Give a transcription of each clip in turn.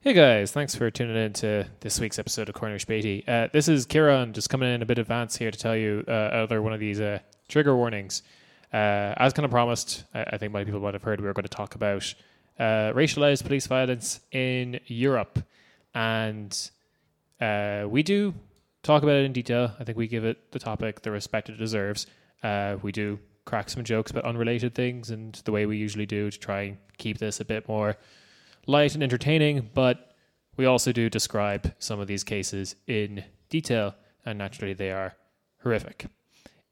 Hey guys, thanks for tuning in to this week's episode of Corner Beatty. Uh, this is Kieran, just coming in a bit advance here to tell you uh, another one of these uh, trigger warnings. Uh, as kind of promised, I, I think many people might have heard we were going to talk about uh, racialized police violence in Europe, and uh, we do talk about it in detail. I think we give it the topic the respect it deserves. We do crack some jokes about unrelated things and the way we usually do to try and keep this a bit more light and entertaining, but we also do describe some of these cases in detail, and naturally they are horrific.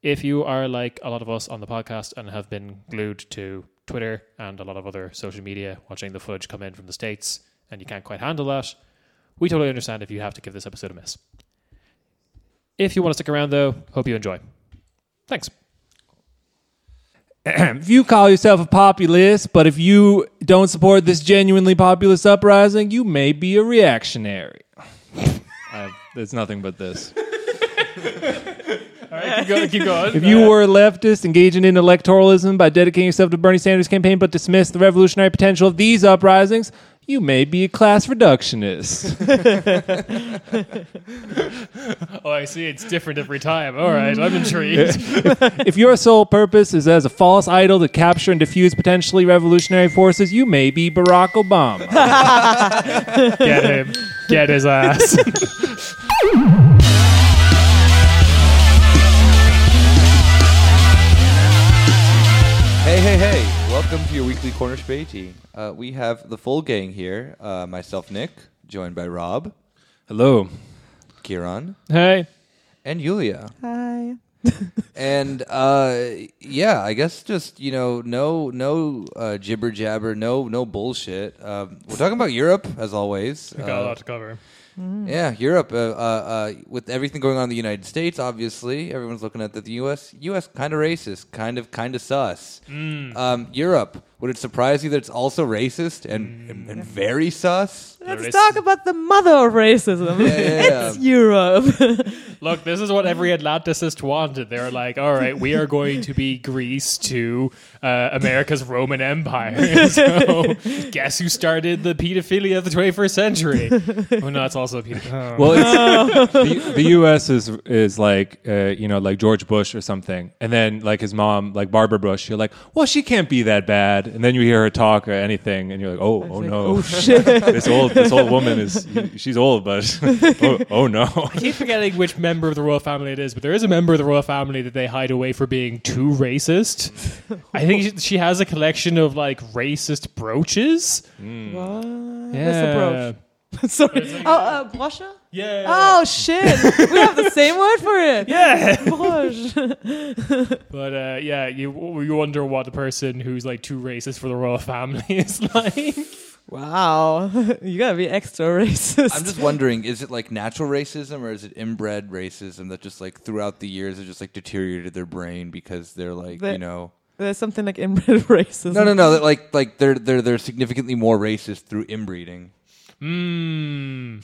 If you are like a lot of us on the podcast and have been glued to Twitter and a lot of other social media watching the footage come in from the States and you can't quite handle that, we totally understand if you have to give this episode a miss. If you want to stick around though, hope you enjoy. Thanks. if you call yourself a populist, but if you don't support this genuinely populist uprising, you may be a reactionary. I, it's nothing but this. All right, keep going. Keep going. If you were a leftist engaging in electoralism by dedicating yourself to Bernie Sanders' campaign but dismiss the revolutionary potential of these uprisings, you may be a class reductionist. oh, I see. It's different every time. All right, I'm intrigued. if your sole purpose is as a false idol to capture and diffuse potentially revolutionary forces, you may be Barack Obama. Get him. Get his ass. Hey, hey, hey! Welcome to your weekly Corner Spatey. Uh, we have the full gang here. Uh, myself, Nick, joined by Rob, Hello. Kieran, hey. and Yulia. Hi. And uh, yeah, I guess just you know, no, no uh, jibber jabber, no, no bullshit. Um, we're talking about Europe as always. We got a Uh, lot to cover. Yeah, Europe. Uh, uh, uh, with everything going on in the United States, obviously, everyone's looking at the, the U.S. U.S. kind of racist, kind of kind of sus. Um, Europe. Would it surprise you that it's also racist and, and, and very sus? Let's race- talk about the mother of racism. Yeah, yeah, it's Europe. Look, this is what every Atlanticist wanted. They were like, all right, we are going to be Greece to uh, America's Roman Empire. so, guess who started the pedophilia of the 21st century? Oh, no, it's also pedophilia. Oh. Well, it's, the, the U.S. is is like uh, you know like George Bush or something, and then like his mom, like Barbara Bush. You're like, well, she can't be that bad, and then you hear her talk or anything, and you're like, oh, oh no, oh shit. this old this old woman is she's old, but oh, oh no. I keep forgetting which member of the royal family it is, but there is a member of the royal family that they hide away for being too racist. I think she, she has a collection of like racist brooches. Hmm. What? Yeah. What's the brooch? Sorry. Oh, uh, brosche? Yeah. Oh shit. we have the same word for it. Yeah. Broche. But uh, yeah, you you wonder what the person who's like too racist for the royal family is like. Wow. You gotta be extra racist. I'm just wondering, is it like natural racism or is it inbred racism that just like throughout the years have just like deteriorated their brain because they're like, The- you know, There's something like inbred racism. no, no, no, that, like like they're they're they're significantly more racist through inbreeding. Hmm.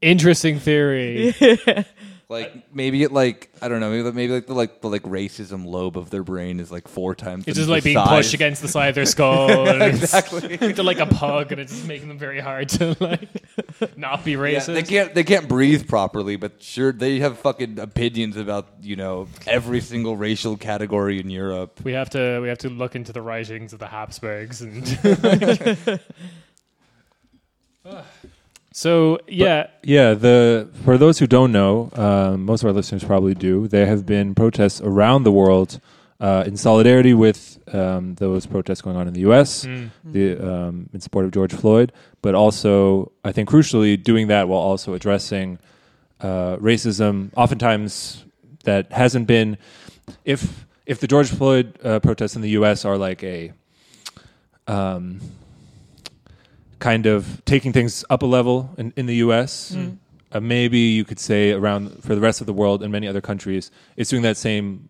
Interesting theory. Like maybe it like I don't know, maybe maybe like the like the like racism lobe of their brain is like four times. It's just like being size. pushed against the side of their skull. and exactly. They're like a pug, and it's just making them very hard to like not be Yeah, racist. they can't they can't breathe properly, but sure they have fucking opinions about you know every single racial category in Europe. We have to we have to look into the writings of the Habsburgs and. So yeah, Yeah, the for those who don't know, um, most of our listeners probably do. There have been protests around the world uh, in solidarity with um, those protests going on in the U.S. mm, the, um, in support of George Floyd, but also I think crucially doing that while also addressing uh, racism. Oftentimes, that hasn't been if if the George Floyd uh, protests in the U.S. are like a um, kind of taking things up a level in, in the U.S. Mm. Uh, maybe you could say around for the rest of the world and many other countries, it's doing that same.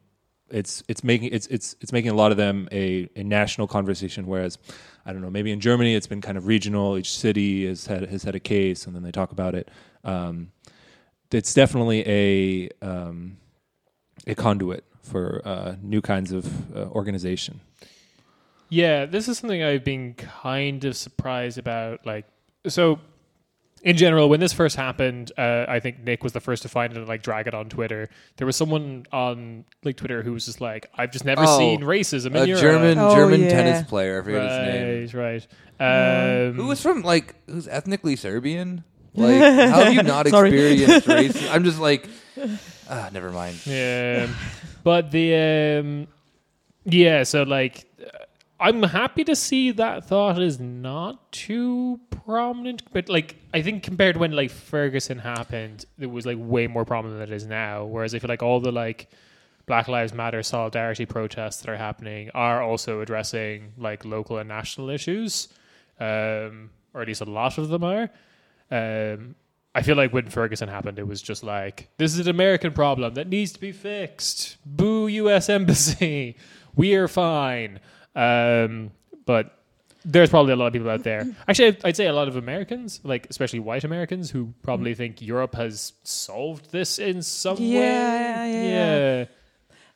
It's it's making it's it's it's making a lot of them a, a national conversation. Whereas, I don't know, maybe in Germany it's been kind of regional. Each city has had has had a case, and then they talk about it. Um, it's definitely a um, a conduit for uh, new kinds of uh, organization. Yeah. This is something I've been kind of surprised about. Like, so in general, when this first happened, uh, I think Nick was the first to find it and like drag it on Twitter. There was someone on like Twitter who was just like, "I've just never Oh, seen racism in a Europe." German Oh, German yeah. tennis player. I forget his name. right, right. Um, Who was from like who's ethnically Serbian? Like how have you not Sorry. experienced racism? I'm just like, ah, never mind. Yeah, but the um, yeah. So like, I'm happy to see that thought is not too prominent. But like, I think compared to when like Ferguson happened, it was like way more prominent than it is now. Whereas I feel like all the like Black Lives Matter solidarity protests that are happening are also addressing like local and national issues, um, or at least a lot of them are. Um, I feel like when Ferguson happened, it was just like this is an American problem that needs to be fixed. Boo, U.S. Embassy. We are fine. Um, but there's probably a lot of people out there. Actually, I'd- I'd say a lot of Americans, like especially white Americans, who probably think Europe has solved this in some Yeah, way. yeah, yeah,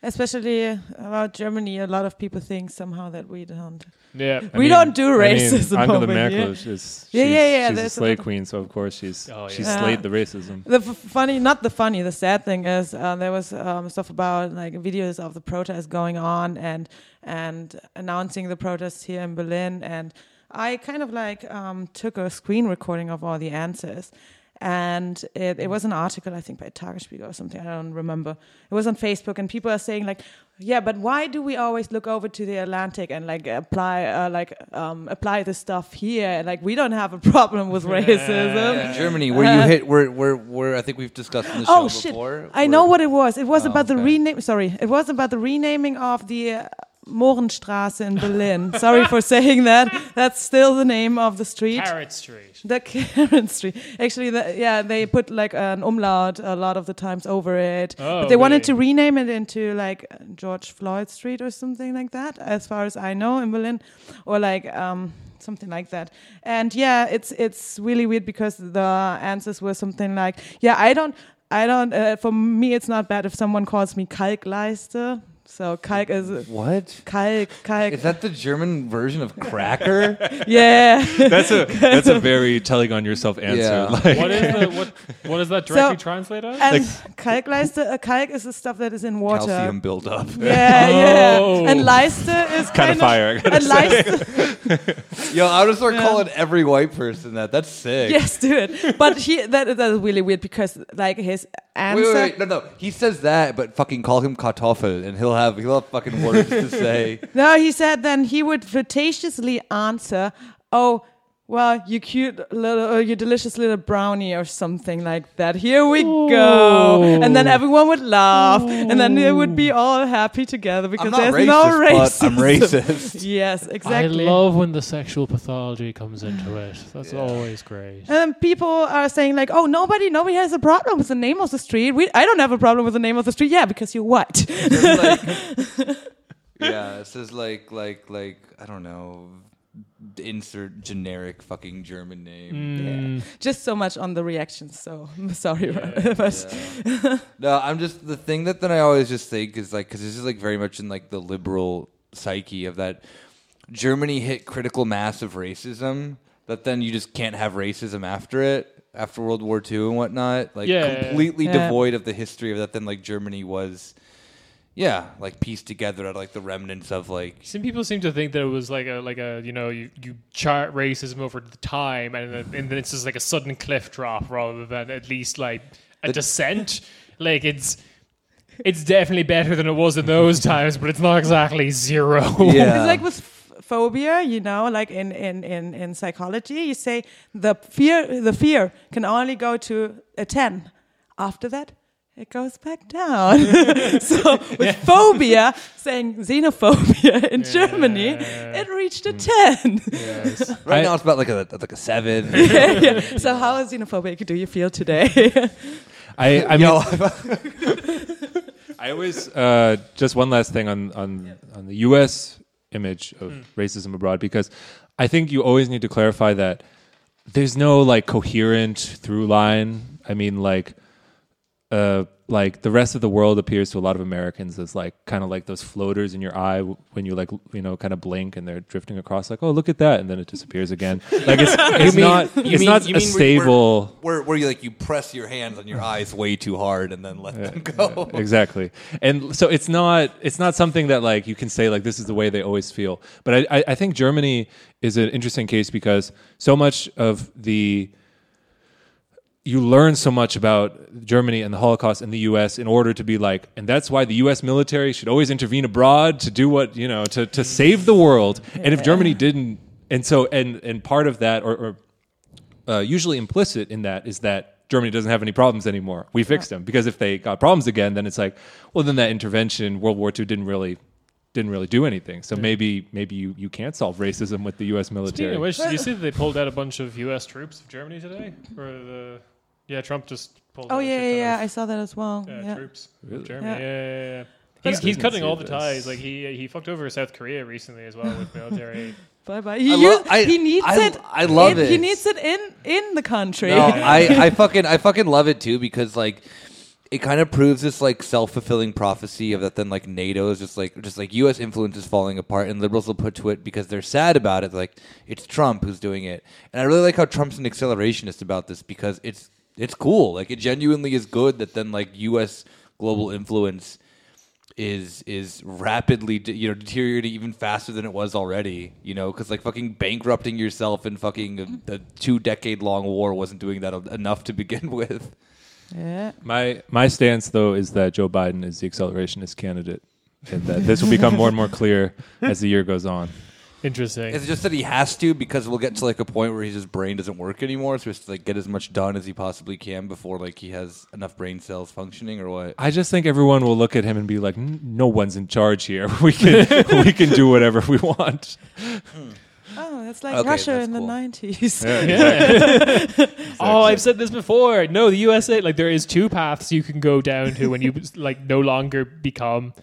Especially uh, about Germany, a lot of people think somehow that we don't. yeah. I we mean- don't do I mean, racism Angela over Merkel here. is she's, Yeah, yeah, yeah, She's a there's a slay lot of- queen, so of course she's Oh, she's yeah. slayed the racism. The f- funny, not the funny, the sad thing is uh, there was um, stuff about like videos of the protests going on and and announcing the protests here in Berlin, and I kind of like um, took a screen recording of all the answers. And it, it was an article, I think, by Tagesspiegel or something. I don't remember. It was on Facebook, and people are saying like, "Yeah, but why do we always look over to the Atlantic and like apply, uh, like um, apply this stuff here? Like we don't have a problem with racism." Yeah, Germany, where you hit, where, where, where I think we've discussed in the show Uh, Oh shit! before. I know what it was. It was Oh, about the okay. rename. Sorry, it was about the renaming of the uh, Mohrenstraße in Berlin. Sorry for saying that. That's still the name of the street. Carrot Street. The Karen Street. Actually, the, yeah, they put like an umlaut a lot of the times over it. Oh, but they wanted to rename it into like George Floyd Street or something like that, as far as I know in Berlin, or like um, something like that. And yeah, it's it's really weird because the answers were something like, yeah, I don't, I don't. Uh, for me, it's not bad if someone calls me Kalkleiste. So Kalk is What? Kalk, Kalk. Is that the German version of cracker? yeah. That's a that's a very telling on yourself answer. Yeah. Like, What is the what? What does that directly So- translate as? And Kalkleiste, uh, Kalk is the stuff that is in water. Calcium buildup. Yeah, yeah. Oh. And Leiste is kind kind of fire. I And. Leiste, Yo, I would start Yeah. calling every white person that. That's sick. yes, do it. But he that that is really weird because like his answer. Wait, wait, wait, no, no. He says that, but fucking call him Kartoffel, and he'll have he'll have fucking words to say. No, he said then he would flirtatiously answer, "Oh, well, you cute little, uh, you delicious little brownie," or something like that. Here we go, and then everyone would laugh, and then they would be all happy together because there's racist, no but racism. I'm racist. yes, exactly. I love when the sexual pathology comes into it. That's always great. And then people are saying like, "Oh, nobody, nobody has a problem with the name of the street. We, I don't have a problem with the name of the street. Yeah, because you're white." Like- yeah, it says like like like I don't know. Insert generic fucking German name. Mm. Just so much on the reactions. So I'm sorry, but Yeah. no, I'm just the thing that then I always just think is like because this is like very much in like the liberal psyche of that Germany hit critical mass of racism that then you just can't have racism after it after World War II and whatnot like Yeah. completely Yeah. devoid of the history of that then like Germany was yeah like pieced together out of like the remnants of like Some people seem to think that it was like a like a you know you, you chart racism over the time and then, and then it's just like a sudden cliff drop rather than at least like a descent. Like it's it's definitely better than it was in those times, but it's not exactly zero. Yeah. it's like with phobia, you know, like in, in, in, in psychology, you say the fear the fear can only go to a ten. After that, it goes back down. so with phobia, saying xenophobia in Germany, it reached a ten. right I- now it's about like a like a seven. yeah, yeah. So how xenophobic do you feel today? I, I mean, I always uh, just one last thing on on on the U.S. image of racism abroad because I think you always need to clarify that there's no like coherent through line. I mean, like uh, like the rest of the world appears to a lot of Americans as like kind of like those floaters in your eye when you like you know kind of blink and they're drifting across like oh look at that and then it disappears again. Like it's, it's mean- not it's mean- not you a mean where- stable Where, where you like you press your hands on your eyes way too hard and then let them go. exactly. And so it's not it's not something that like you can say like this is the way they always feel. But i i, I think germany is an interesting case because so much of the you learn so much about Germany and the Holocaust in the U.S. in order to be like, and that's why the U.S. military should always intervene abroad to do what you know to to save the world. And if Germany didn't, and so and and part of that, or, or uh, usually implicit in that, is that Germany doesn't have any problems anymore. We fixed them because if they got problems again, then it's like, well, then that intervention, World War II, didn't really didn't really do anything. So maybe maybe you, you can't solve racism with the U.S. Speaking military. of which, did you see that they pulled out a bunch of U.S. troops of Germany today? Or the yeah, Trump just pulled. Oh yeah, yeah, yeah. I saw that as well. uh, yeah. troops Really? of Germany. Yeah. Yeah, yeah, yeah. He's, he's cutting all the this. ties. Like he he fucked over South Korea recently as well with military. Bye bye. He, I u- lo- I- he needs I- it. I love in, it. He needs it in in the country. No, I, I fucking I fucking love it too because like it kind of proves this like self fulfilling prophecy of that then like NATO is just like just like U.S. influence is falling apart and liberals will put to it because they're sad about it like it's Trump who's doing it and I really like how Trump's an accelerationist about this because it's it's cool like it genuinely is good that then like U.S. global influence is is rapidly de- you know deteriorating even faster than it was already you know because like fucking bankrupting yourself in fucking a, a two decade long war wasn't doing that enough to begin with yeah. My my stance though is that Joe Biden is the accelerationist candidate, and that this will become more and more clear as the year goes on. Interesting. it's just that he has to because we'll get to like a point where his just brain doesn't work anymore so he has to like get as much done as he possibly can before like he has enough brain cells functioning or what I just think everyone will look at him and be like, "No one's in charge here. We can we can do whatever we want." Hmm. Oh, it's like Okay, Russia that's in cool. the nineties. Oh, I've said this before. No, the USA, like there is two paths you can go down to when you like no longer become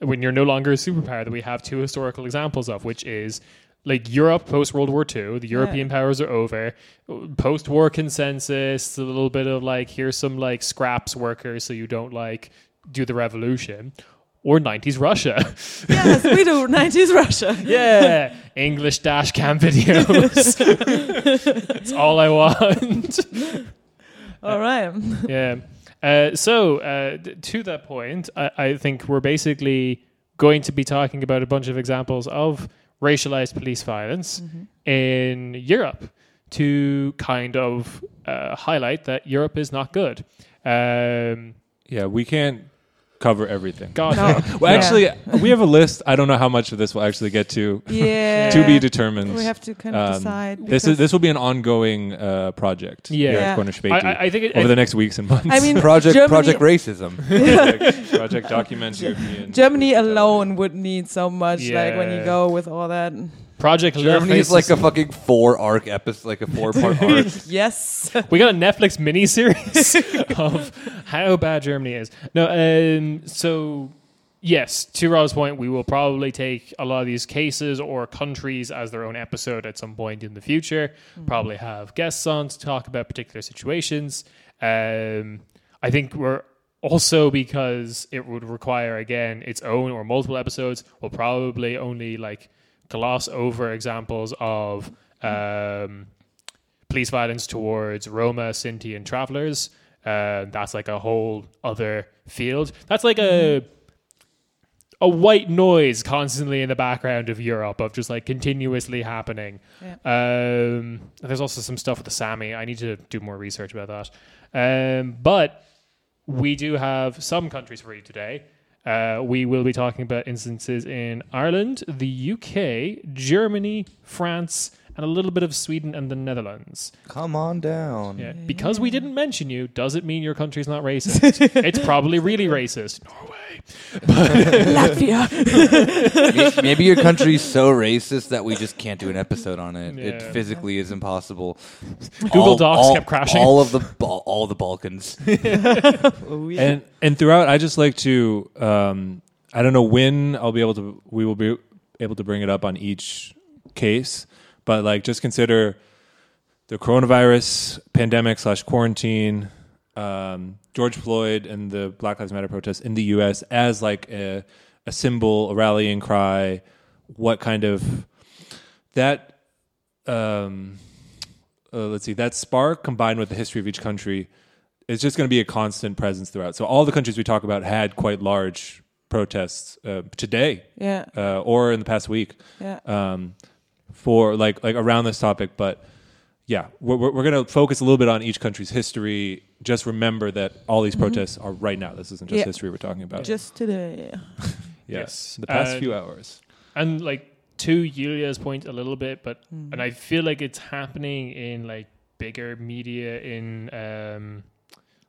when you're no longer a superpower that we have two historical examples of, which is like Europe post World War II, the European powers are over. Post war consensus, a little bit of like here's some like scraps workers so you don't like do the revolution. Or 90s Russia. yes, we do. Nineties Russia. yeah. English dash cam videos. That's all I want. All right. yeah. Uh, so uh, to that point, I, I think we're basically going to be talking about a bunch of examples of racialized police violence in Europe to kind of uh, highlight that Europe is not good. Um, Yeah, we can't cover everything. God, No. Well, Yeah. actually, we have a list. I don't know how much of this we'll actually get to. Yeah. To be determined. We have to kind of Um, decide. This is this will be an ongoing uh, project. Yeah. here at Yeah. Corner I, I, I think it, over the next weeks and months. I mean, project Germany, project racism project, project documents European. Germany alone would need so much. Like when you Yeah. go with all that. Project Germany is like a fucking four arc episode like a four part arc Yes. We got a Netflix miniseries of how bad Germany is. No, um, so yes, to Rob's point, we will probably take a lot of these cases or countries as their own episode at some point in the future. Probably have guests on to talk about particular situations. Um, I think we're also because it would require again its own or multiple episodes. We'll probably only like gloss over examples of. Um, police violence towards Roma, Sinti, and travelers. Uh, that's like a whole other field. That's like a a white noise constantly in the background of Europe of just like continuously happening. Um, there's also some stuff with the Sami. I need to do more research about that. Um, but we do have some countries for you today. Uh, we will be talking about instances in Ireland, the UK, Germany, France, and a little bit of Sweden and the Netherlands. come on down Yeah. Because we didn't mention you doesn't mean your country's not racist. it's probably really racist. Norway. Latvia. Maybe your country's so racist that we just can't do an episode on it. It physically is impossible. Google Docs kept crashing. All of the Bal- all the Balkans. Oh, yeah. and and throughout, I just like to. Um, I don't know when I'll be able to. We will be able to bring it up on each case, but like just consider the coronavirus pandemic slash quarantine um, George Floyd and the Black Lives Matter protests in the U.S. as like a, a symbol, a rallying cry. What kind of that? Um, uh, let's see. That spark combined with the history of each country is just going to be a constant presence throughout. So all the countries we talk about had quite large protests uh, today Yeah. uh, or in the past week Yeah. um, for like like around this topic. But yeah, we're, we're, we're going to focus a little bit on each country's history. Just remember that all these protests are right now. This isn't just Yeah. history we're talking about. Just today. yeah. Yes. the past Uh, few hours. And like to Yulia's point a little bit, but Hmm. and I feel like it's happening in like bigger media in um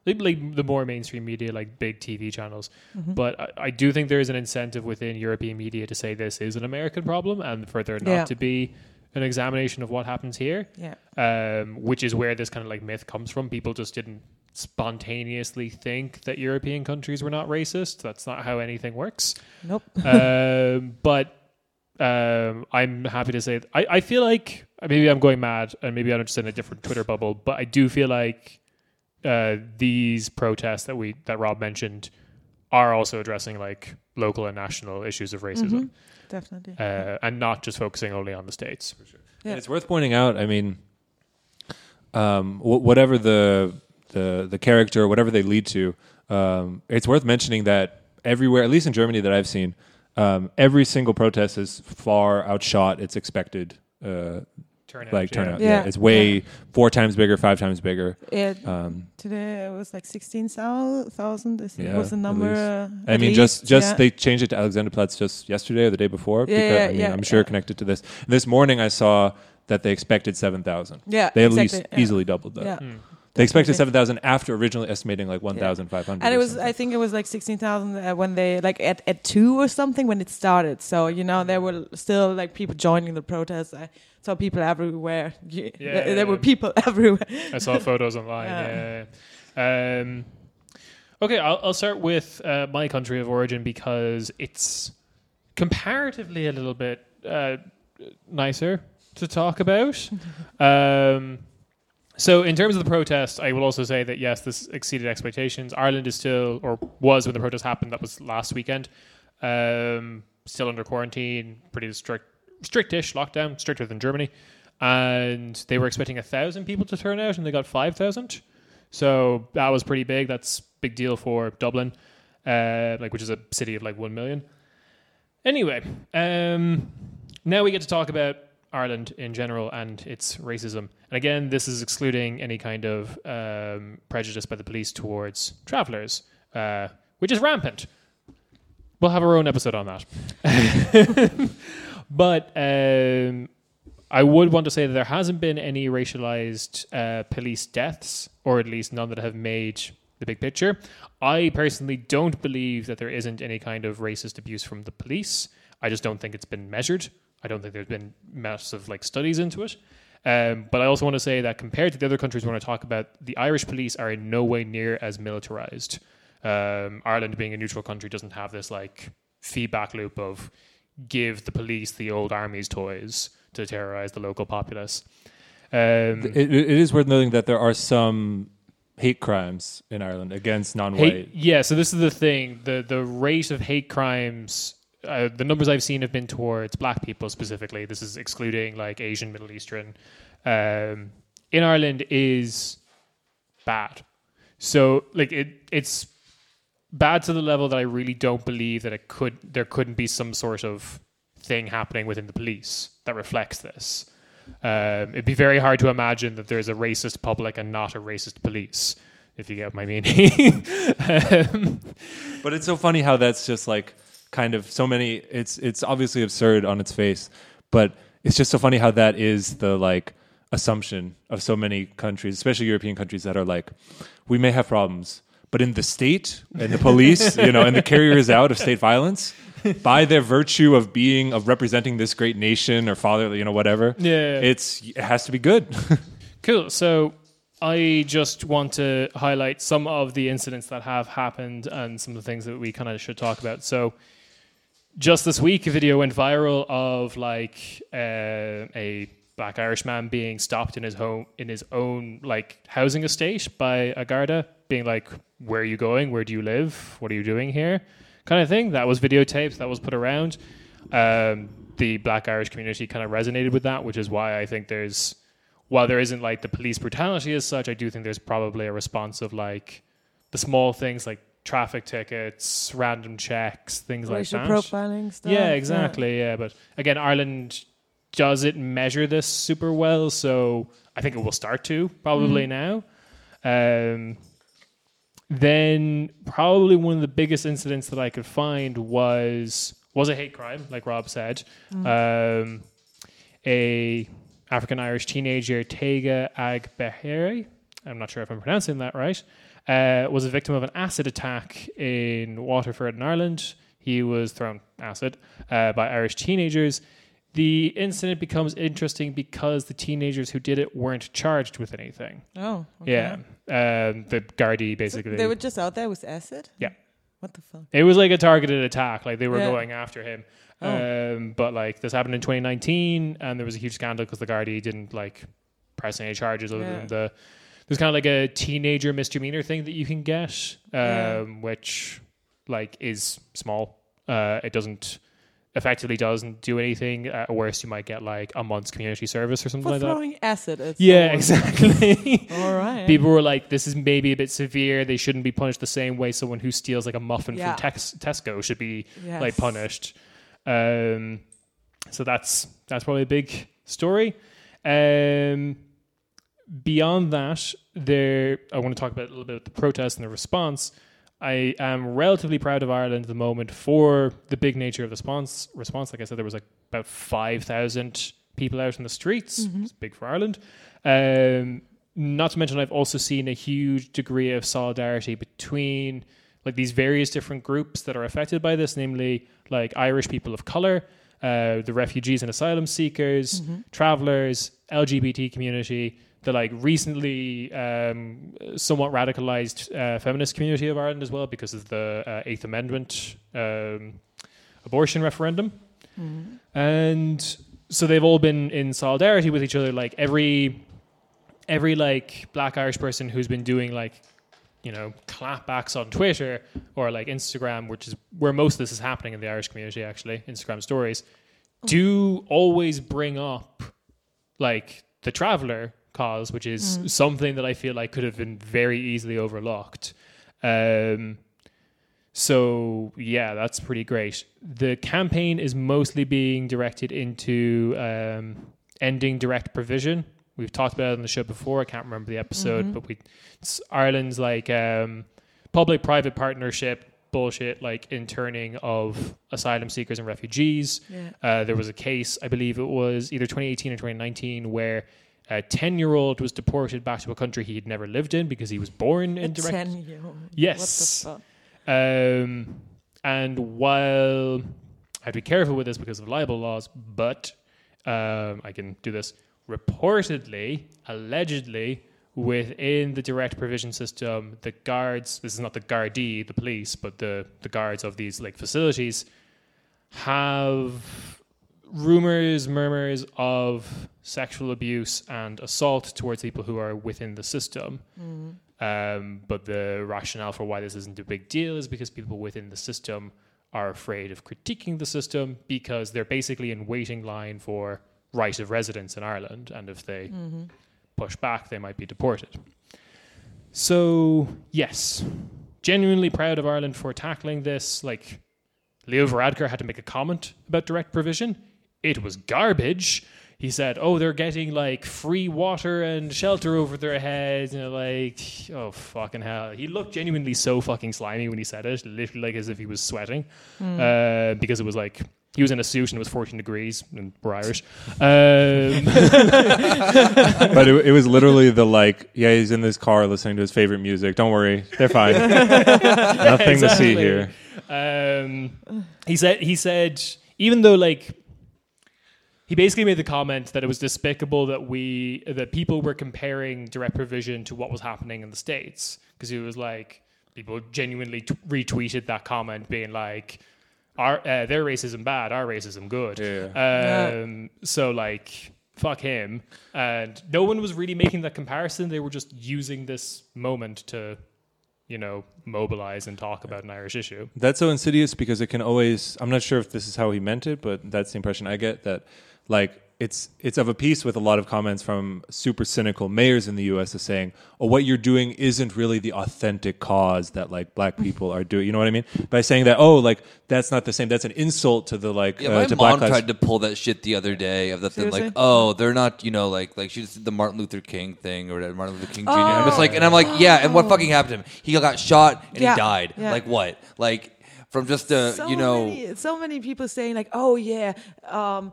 like, the more mainstream media like big TV channels. Mm-hmm. But I, I do think there is an incentive within European media to say this is an American problem and for there not Yeah. to be an examination of what happens here. Yeah. Um, which is where this kind of like myth comes from. People just didn't spontaneously think that European countries were not racist. That's not how anything works Nope. um, but um, I'm happy to say I, I feel like maybe I'm going mad and maybe I'm just in a different Twitter bubble, but I do feel like uh, these protests that we that Rob mentioned are also addressing like local and national issues of racism Definitely. uh, and not just focusing only on the states. Yeah. And it's worth pointing out. I mean, um, wh- whatever the the the character, whatever they lead to, um, it's worth mentioning that everywhere, at least in Germany, that I've seen, um, every single protest is far outshot its expected uh, Turnout, like yeah. turnout. Yeah. Yeah. it's way four times bigger, five times bigger. It, Um, today it was like 16,000 is Yeah, was the at number. least. uh, I mean, just least, just yeah. they changed it to Alexanderplatz just yesterday or the day before. Yeah, because, yeah, I mean, yeah, I'm sure yeah. connected to this. This morning, I saw that they expected seven thousand. Yeah, They at exactly, least yeah. easily doubled that. Yeah. Hmm. They expected seven thousand after originally estimating like one thousand five hundred. and it was i think it was like 16000 uh, when they like at, at two or something when it started so you know there were still like people joining the protests i saw people everywhere Yeah, there, there were people everywhere I saw photos online. Yeah. Yeah. Um, okay, I'll, I'll start with uh, my country of origin because it's comparatively a little bit uh, nicer to talk about. um, so, in terms of the protest, I will also say that yes, this exceeded expectations. Ireland is still, or was when the protest happened. That was last weekend. Um, still under quarantine, pretty strict, strictish lockdown, stricter than Germany and they were expecting a thousand people to turn out, and they got five thousand. So that was pretty big. That's big deal for Dublin, uh, like which is a city of like one million. Anyway, um, now we get to talk about Ireland in general and its racism. And again, this is excluding any kind of um, prejudice by the police towards travellers, uh, which is rampant. We'll have our own episode on that. but um, I would want to say that there hasn't been any racialized uh, police deaths, or at least none that have made the big picture. I personally don't believe that there isn't any kind of racist abuse from the police. I just don't think it's been measured. I don't think there's been massive like studies into it. Um, but I also want to say that compared to the other countries we want to talk about, the Irish police are in no way near as militarized. Um, Ireland, being a neutral country, doesn't have this like feedback loop of give the police the old army's toys to terrorize the local populace. Um, It, it is worth noting that there are some hate crimes in Ireland against non-white. hate, yeah, so this is the thing: the the rate of hate crimes. Uh, the numbers I've seen have been towards black people specifically. This is excluding like Asian, Middle Eastern. Um, in Ireland is bad. So like it, it's bad to the level that I really don't believe that it could there couldn't be some sort of thing happening within the police that reflects this. Um, it'd be very hard to imagine that there's a racist public and not a racist police, if you get my meaning. um, But it's so funny how that's just like kind of so many. It's it's obviously absurd on its face, but it's just so funny how that is the like assumption of so many countries, especially European countries that are like, we may have problems, but in the state and the police, you know, and the carriers out of state violence, by their virtue of being of representing this great nation or father, you know, whatever, Yeah. it's it has to be good. Cool. So I just want to highlight some of the incidents that have happened and some of the things that we kind of should talk about. So just this week, a video went viral of like uh, a black Irish man being stopped in his home in his own like housing estate by a Garda being like, "Where are you going? Where do you live? What are you doing here?" kind of thing. That was videotaped. That was put around. Um, the Black Irish community kind of resonated with that, which is why I think there's, while there isn't like the police brutality as such, I do think there's probably a response of like the small things like traffic tickets, random checks, things Racial like that. profiling stuff. Yeah, exactly. Yeah. but again, Ireland doesn't measure this super well, so I think it will start to probably now. Um, then probably one of the biggest incidents that I could find was was a hate crime, like Rob said. Um, a African Irish teenager, Tega Agbehere, I'm not sure if I'm pronouncing that right, uh, was a victim of an acid attack in Waterford in Ireland. He was thrown acid uh, by Irish teenagers. The incident becomes interesting because the teenagers who did it weren't charged with anything. Oh. Okay. Yeah. Um, the Gardaí So basically. they were just out there with acid. Yeah. What the fuck? It was like a targeted attack. Like they were Yeah. going after him. Oh. Um, but like this happened in 2019, and there was a huge scandal because the Gardaí didn't like press any charges other Yeah. than the. There's kind of like a teenager misdemeanor thing that you can get, um, Yeah. which like is small. Uh, it doesn't effectively doesn't do anything. At worst, you might get like a month's community service or something For like that. throwing acid at Yeah, exactly. All right. People were like, "This is maybe a bit severe. They shouldn't be punished the same way someone who steals like a muffin Yeah. from Tex- Tesco should be Yes. like punished." Um, so that's that's probably a big story. Um, beyond that, there I want to talk about a little bit of the protest and the response. I am relatively proud of Ireland at the moment for the big nature of the response. Response, like I said, there was like about five thousand people out in the streets. It's big for Ireland. Um, not to mention, I've also seen a huge degree of solidarity between like these various different groups that are affected by this, namely like Irish people of color, uh, the refugees and asylum seekers, travelers, LGBT community, the like recently um, somewhat radicalized uh, feminist community of Ireland as well because of the uh, Eighth Amendment um, abortion referendum, and so they've all been in solidarity with each other. Like every every like black Irish person who's been doing like you know clapbacks on Twitter or like Instagram, which is where most of this is happening in the Irish community. Actually, Instagram stories do always bring up like the traveler cause, which is something that I feel like could have been very easily overlooked. Um, so yeah, that's pretty great. The campaign is mostly being directed into um, ending direct provision. We've talked about it on the show before. I can't remember the episode, but we Ireland's like um, public-private partnership bullshit, like interning of asylum seekers and refugees. Yeah. Uh, there was a case, I believe it was either 2018 or 2019, where a 10 year old was deported back to a country he had never lived in because he was born in direct. 10 year old. Yes. What the? Um, and while I have to be careful with this because of libel laws, but um, I can do this. Reportedly, allegedly, within the direct provision system, the guards, this is not the Gardaí, the police, but the, the guards of these like facilities have rumors, murmurs of sexual abuse and assault towards people who are within the system. Um, but the rationale for why this isn't a big deal is because people within the system are afraid of critiquing the system because they're basically in waiting line for right of residence in Ireland, and if they push back, they might be deported. So yes, genuinely proud of Ireland for tackling this. Like Leo Varadkar had to make a comment about direct provision. It was garbage. He said, "Oh, they're getting like free water and shelter over their heads." And like, oh fucking hell! He looked genuinely so fucking slimy when he said it, literally like as if he was sweating, uh, because it was like he was in a suit and it was 14 degrees, and we're Irish. Um, but it, it was literally the like, yeah, he's in this car listening to his favorite music. Don't worry, they're fine. Nothing to see here. Um, he said he said even though like he basically made the comment that it was despicable that we that people were comparing direct provision to what was happening in the states. Because he was like people genuinely t- retweeted that comment being like our uh, their racism bad our racism good. Yeah. um so like fuck him. And no one was really making that comparison. They were just using this moment to you know, mobilize and talk about an Irish issue. That's so insidious because it can always. I'm not sure if this is how he meant it, but that's the impression I get. That like it's it's of a piece with a lot of comments from super cynical mayors in the U.S. as saying, "Oh, what you're doing isn't really the authentic cause that like black people are doing." You know what I mean? By saying that, oh, like that's not the same. That's an insult to the like Yeah, uh, my to mom black lives. tried to pull that shit the other day of the thing like, oh, they're not, you know, like like she just did the Martin Luther King thing or whatever, Martin Luther King Jr. I'm just like, and I'm like, yeah, and what fucking happened to him? He got shot and Yeah, he died. yeah. Like what? Like from just a, so you know, many, so many people saying like, "Oh yeah, um,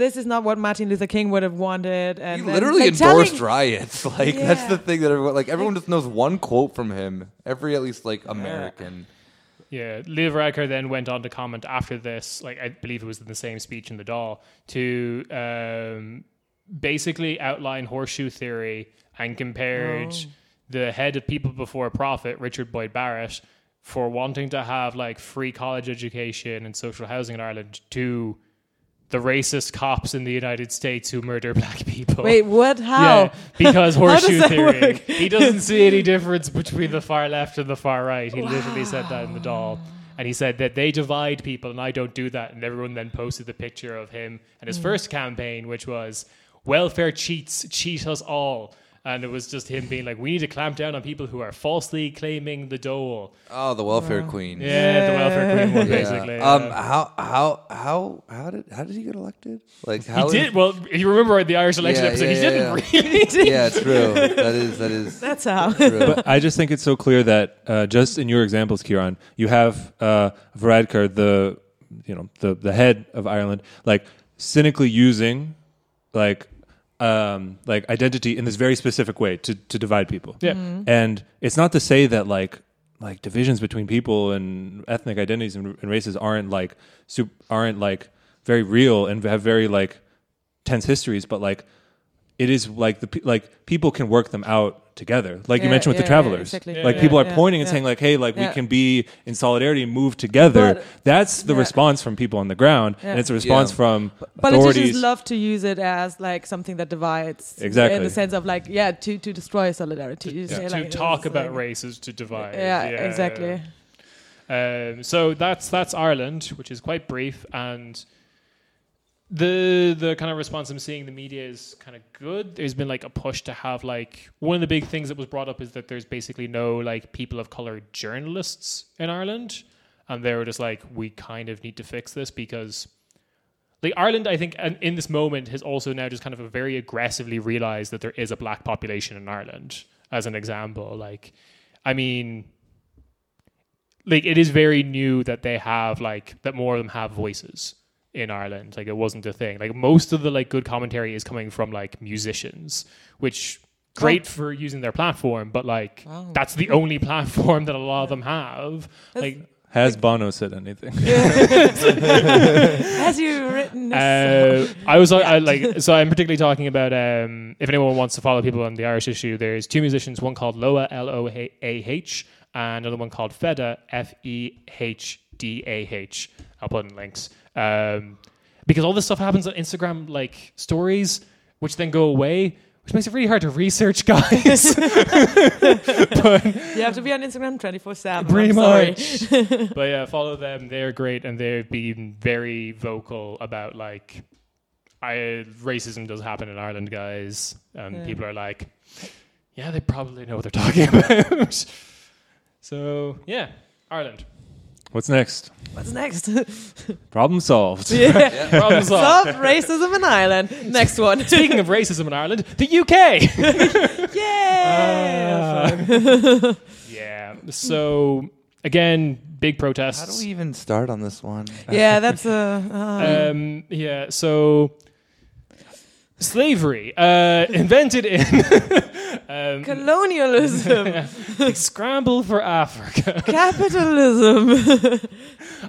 this is not what Martin Luther King would have wanted." And he then, literally like, endorsed telling- riots. Like that's the thing that everyone like everyone just knows one quote from him. Every at least like American. Yeah, Leo Varadkar then went on to comment after this, like I believe it was in the same speech in the Dáil, to um, basically outline horseshoe theory and compared the head of People Before a Profit, Richard Boyd Barrett, for wanting to have like free college education and social housing in Ireland to the racist cops in the United States who murder black people. Wait, what? How? Yeah, because horseshoe theory. work? He doesn't see any difference between the far left and the far right. He literally said that in the Dáil. And he said that they divide people and I don't do that. And everyone then posted the picture of him and his mm. first campaign, which was welfare cheats cheat us all. And it was just him being like, we need to clamp down on people who are falsely claiming the dole. Oh, the welfare queen. Yeah, the welfare queen one, Yeah. basically. Um, yeah. how how how how did how did he get elected? Like he how did. Well, if you remember the Irish election Yeah, episode, yeah, he yeah, didn't really. yeah, true. That is that is That's how. true. But I just think it's so clear that uh, just in your examples, Kieran, you have uh, Varadkar, the you know the the head of Ireland, like cynically using like um, like identity in this very specific way to to divide people. Yeah. and it's not to say that like like divisions between people and ethnic identities and, and races aren't like sup- aren't like very real and have very like tense histories, but like it is like the like people can work them out together. Like you mentioned with yeah, the travelers, exactly. Yeah, like yeah, people are yeah, pointing and yeah. saying like, "Hey, like Yeah. we can be in solidarity and move together." But- That's the yeah. response from people on the ground, Yeah. and it's a response Yeah. from Politicians love to use it as like something that divides. Exactly. In the sense of like, yeah, to, to destroy solidarity. You say, to talk about like- races to divide. Yeah, exactly. Um, so that's that's Ireland, which is quite brief, and the the kind of response I'm seeing in the media is kind of good. There's been like a push to have like one of the big things that was brought up is that there's basically no like people of color journalists in Ireland, and they were just like, we kind of need to fix this because. Like Ireland, I think, and in this moment, has also now just kind of very aggressively realized that there is a black population in Ireland. As an example, like, I mean, like it is very new that they have like that more of them have voices in Ireland. Like it wasn't a thing. Like most of the like good commentary is coming from like musicians, which great for using their platform, but like that's the only platform that a lot of them have. Like Has Bono said anything? Has you written this? uh, I was I, like so I'm particularly talking about um, if anyone wants to follow people on the Irish issue, there's two musicians, one called Loah L O A H and another one called Fehdah F E H D A H. I'll put in links. Um, because all this stuff happens on Instagram like stories, which then go away, which makes it really hard to research, guys. you have to be on Instagram 24 7. Pretty I'm sorry. much. but yeah, follow them. They're great, and they've been very vocal about like, I racism does happen in Ireland, guys. And Yeah. people are like, yeah, they probably know what they're talking about. so yeah, Ireland. What's next? What's next? Problem solved. yeah. Problem solved. Stop racism in Ireland. Next one. Speaking of racism in Ireland, the UK. Yay! yeah. So again, big protest. How do we even start on this one? yeah, that's a. Uh, Um, yeah, so slavery uh, invented in um, colonialism, scramble for Africa. capitalism.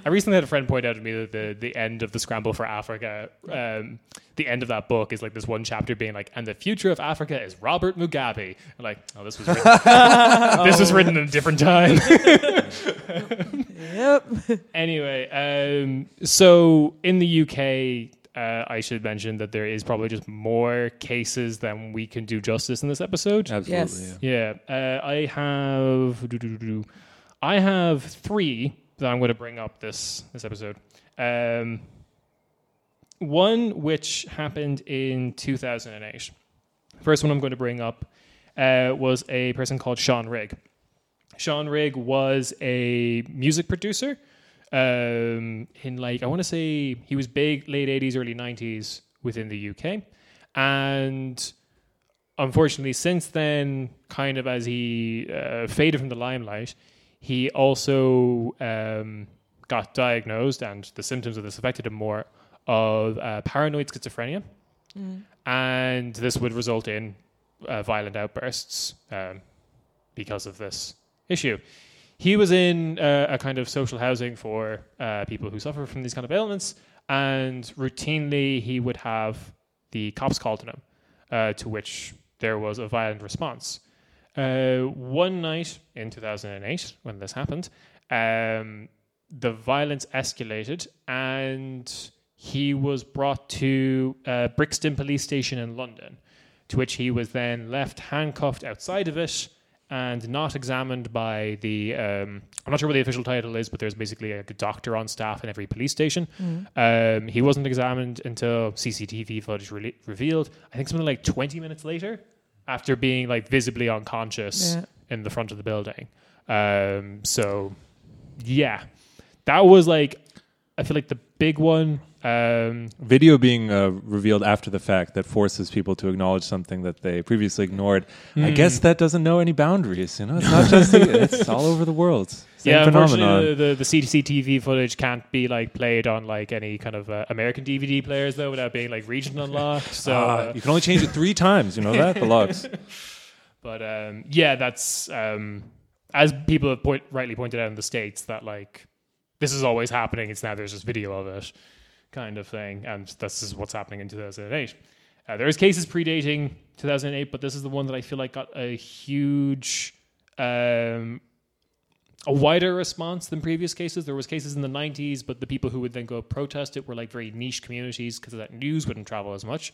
I recently had a friend point out to me that the the end of the scramble for Africa, um, the end of that book is like this one chapter being like, and the future of Africa is Robert Mugabe. And like, oh, this was written, this was written in a different time. yep. anyway, um, so in the UK, uh, I should mention that there is probably just more cases than we can do justice in this episode. Absolutely. Yes. Yeah. Yeah, uh, I have. I have three that I'm going to bring up this this episode. Um, one which happened in 2008. First one I'm going to bring up uh, was a person called Sean Rigg. Sean Rigg was a music producer um, in like I want to say he was big late 80s, early 90s within the UK, and unfortunately, since then, kind of as he uh, faded from the limelight, he also um, got diagnosed, and the symptoms of this affected him more of uh, paranoid schizophrenia, and this would result in uh, violent outbursts um, because of this issue. He was in uh, a kind of social housing for uh, people who suffer from these kind of ailments, and routinely he would have the cops called to him, uh, to which there was a violent response. Uh, one night in 2008, when this happened, um, the violence escalated and he was brought to uh, Brixton Police Station in London, to which he was then left handcuffed outside of it and not examined by the. Um, I'm not sure what the official title is, but there's basically a doctor on staff in every police station. Um, he wasn't examined until CCTV footage re- revealed. I think something like 20 minutes later, after being like visibly unconscious Yeah. in the front of the building. Um, so, yeah, that was like I feel like the big one. Um, Video being uh, revealed after the fact that forces people to acknowledge something that they previously ignored. I guess that doesn't know any boundaries. You know, it's not just it's all over the world. Same yeah, phenomenon. unfortunately, the, the CCTV footage can't be like played on like any kind of uh, American DVD players though, without being like region unlocked. So, Ah, uh, you can only change it three times. You know that the logs. but um, yeah, that's um, as people have point, rightly pointed out in the states that like this is always happening. It's now there's this video of it, kind of thing, and this is what's happening in 2008. Uh, there is cases predating 2008, but this is the one that I feel like got a huge, um, a wider response than previous cases. There was cases in the 90s, but the people who would then go protest it were like very niche communities because that news wouldn't travel as much.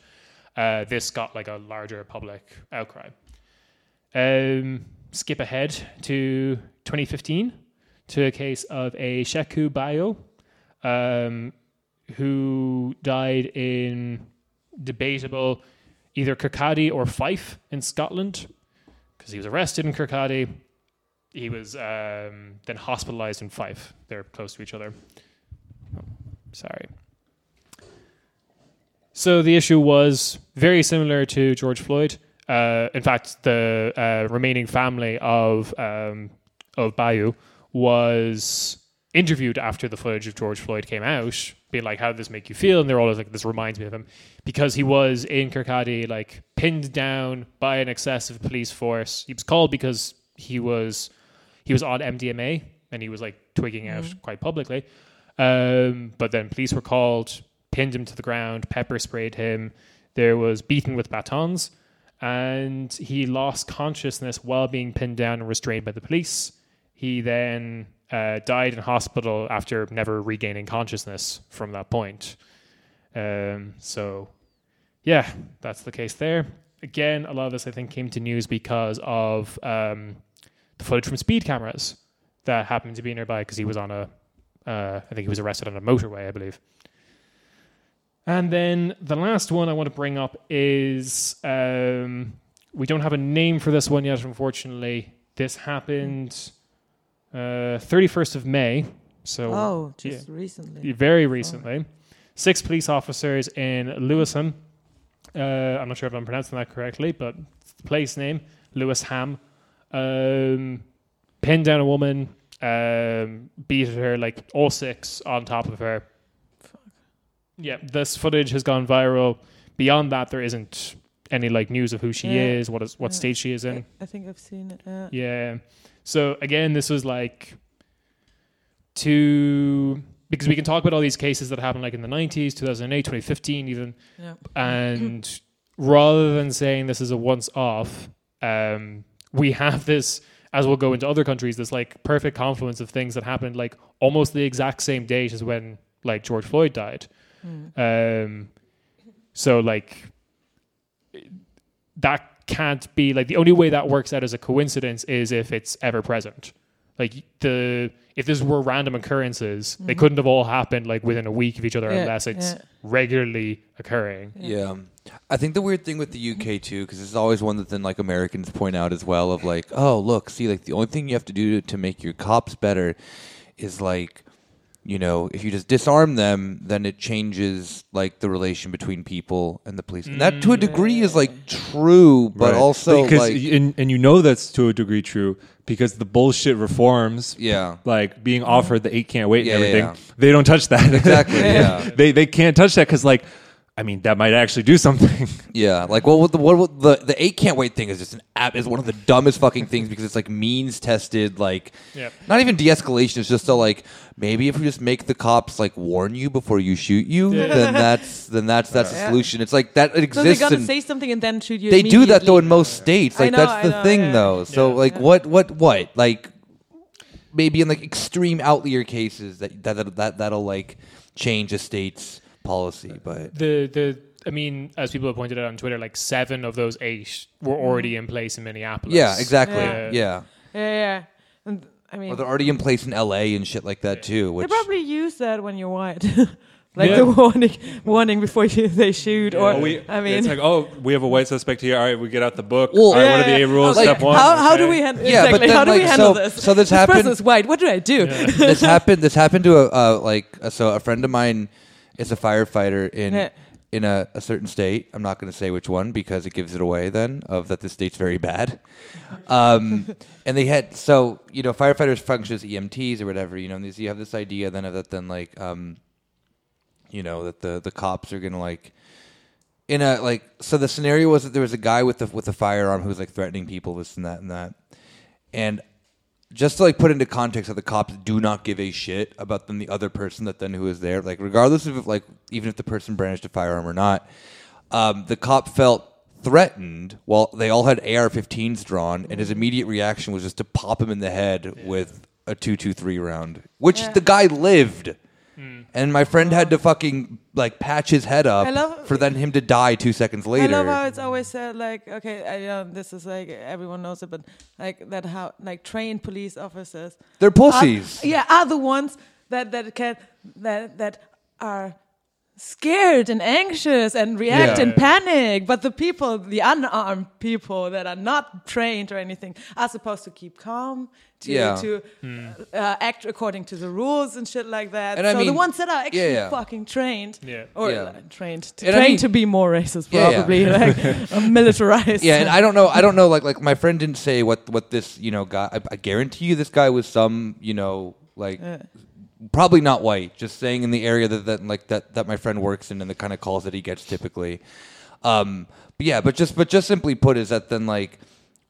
Uh, this got like a larger public outcry. Um, skip ahead to 2015 to a case of a Sheku Bayoh um, who died in debatable either Kirkcaldy or Fife in Scotland because he was arrested in Kirkcaldy. He was um, then hospitalized in Fife. They're close to each other. Oh, sorry. So the issue was very similar to George Floyd. Uh, in fact, the uh, remaining family of um, of Bayoh was interviewed after the footage of George Floyd came out, being like, "How did this make you feel?" And they're always like, "This reminds me of him," because he was in Kirkcaldy, like pinned down by an excessive police force. He was called because he was he was on MDMA and he was like twigging out quite publicly. Um, but then police were called, pinned him to the ground, pepper sprayed him. There was beaten with batons, and he lost consciousness while being pinned down and restrained by the police. He then uh, died in hospital after never regaining consciousness from that point. Um, so, yeah, that's the case there. Again, a lot of this I think came to news because of um, the footage from speed cameras that happened to be nearby because he was on a, uh, I think he was arrested on a motorway, I believe. And then the last one I want to bring up is um, we don't have a name for this one yet, unfortunately. This happened uh, 31st of May, so Oh, just recently. very recently. Six police officers in Lewisham. Uh, I'm not sure if I'm pronouncing that correctly, but the place name, Lewisham, um, pinned down a woman, um, beat her like all six on top of her. Yeah, this footage has gone viral. Beyond that, there isn't any like news of who she Yeah. is, what is what Yeah. stage she is in. I, I think I've seen it. Yeah. Yeah. So again, this was like to because we can talk about all these cases that happened like in the 90s, 2008, 2015 even Yeah. and rather than saying this is a once off, um, we have this as we'll go into other countries this like perfect confluence of things that happened like almost the exact same date as when like George Floyd died. Um, so like that can't be like the only way that works out as a coincidence is if it's ever present. Like the if this were random occurrences, they mm-hmm. couldn't have all happened like within a week of each other Yeah, unless it's yeah. regularly occurring. Yeah. I think the weird thing with the UK mm-hmm. too, because it's always one that then like Americans point out as well of like, oh look, see, like the only thing you have to do to make your cops better is like, you know, if you just disarm them, then it changes like the relation between people and the police, and that to a mm, degree is like true, but Right. also because like, and, and you know that's to a degree true because the bullshit reforms yeah, like being offered the eight can't wait Yeah, and yeah, everything yeah. they don't touch that exactly, yeah. they they can't touch that because like i mean that might actually do something Yeah, like what would the what the the eight can't wait thing is just an app is one of the dumbest fucking things because it's like means tested like Yep. not even de-escalation it's just a like maybe if we just make the cops like warn you before you shoot you then that's then that's that's the Yeah. solution it's like that it So they gotta and say something and then shoot you. they do that though in most states I like know, that's I the know, thing yeah. though so Yeah. like what what what like maybe in like extreme outlier cases that that that, that that'll like change a state's policy but The the I mean, as people have pointed out on Twitter, like seven of those eight were already in place in Minneapolis. yeah exactly Yeah. yeah. Yeah, yeah. And I mean, Or they're already in place in LA and shit like that too. they probably use that when you're white, like Yeah. the warning, warning before you, they shoot. Or Oh, we, I mean, it's like oh we have a white suspect here all right we get out the book Well- all right Yeah, what are the yeah, eight rules Like, step one How, how do okay. we handle? Yeah, but exactly. then, how do we like, handle so- this? so this person happened- is white. What do I do? this happened. This happened to a uh, like uh, so a friend of mine is a firefighter in in a, a certain state. I'm not going to say which one because it gives it away. Then of that the state's very bad. Um, and they had so you know firefighters function as EMTs or whatever. You know, and these, you have this idea then of that then like um, you know that the the cops are going to like. In a like, so the scenario was that there was a guy with the with a firearm who was like threatening people, this and that and that, and just to like put into context that the cops do not give a shit about then the other person that then who is there. Like regardless of if, like even if the person brandished a firearm or not um, the cop felt threatened while they all had ar-15s drawn and his immediate reaction was just to pop him in the head with a 223 round which Yeah. the guy lived and my friend had to fucking like patch his head up I love- for then him to die two seconds later. I love how it's always said like okay, I know this is like everyone knows it, but like that how like trained police officers they're are- pussies yeah, are the ones that that can that that are scared and anxious and react Yeah. in panic. But the people, the unarmed people that are not trained or anything, are supposed to keep calm, to Yeah. to uh, act according to the rules and shit like that. And I so the ones that are actually yeah. fucking trained, Yeah. or Yeah. uh, trained, to, And I trained mean- to be more racist, Yeah, yeah. probably like uh, militarized. Yeah, and I don't know. I don't know. Like, like my friend didn't say what what this you know guy. I, I guarantee you, this guy was some you know like Uh, probably not white. Just saying in the area that, that like that that my friend works in and the kind of calls that he gets typically. Um, but yeah, but just but just simply put is that then like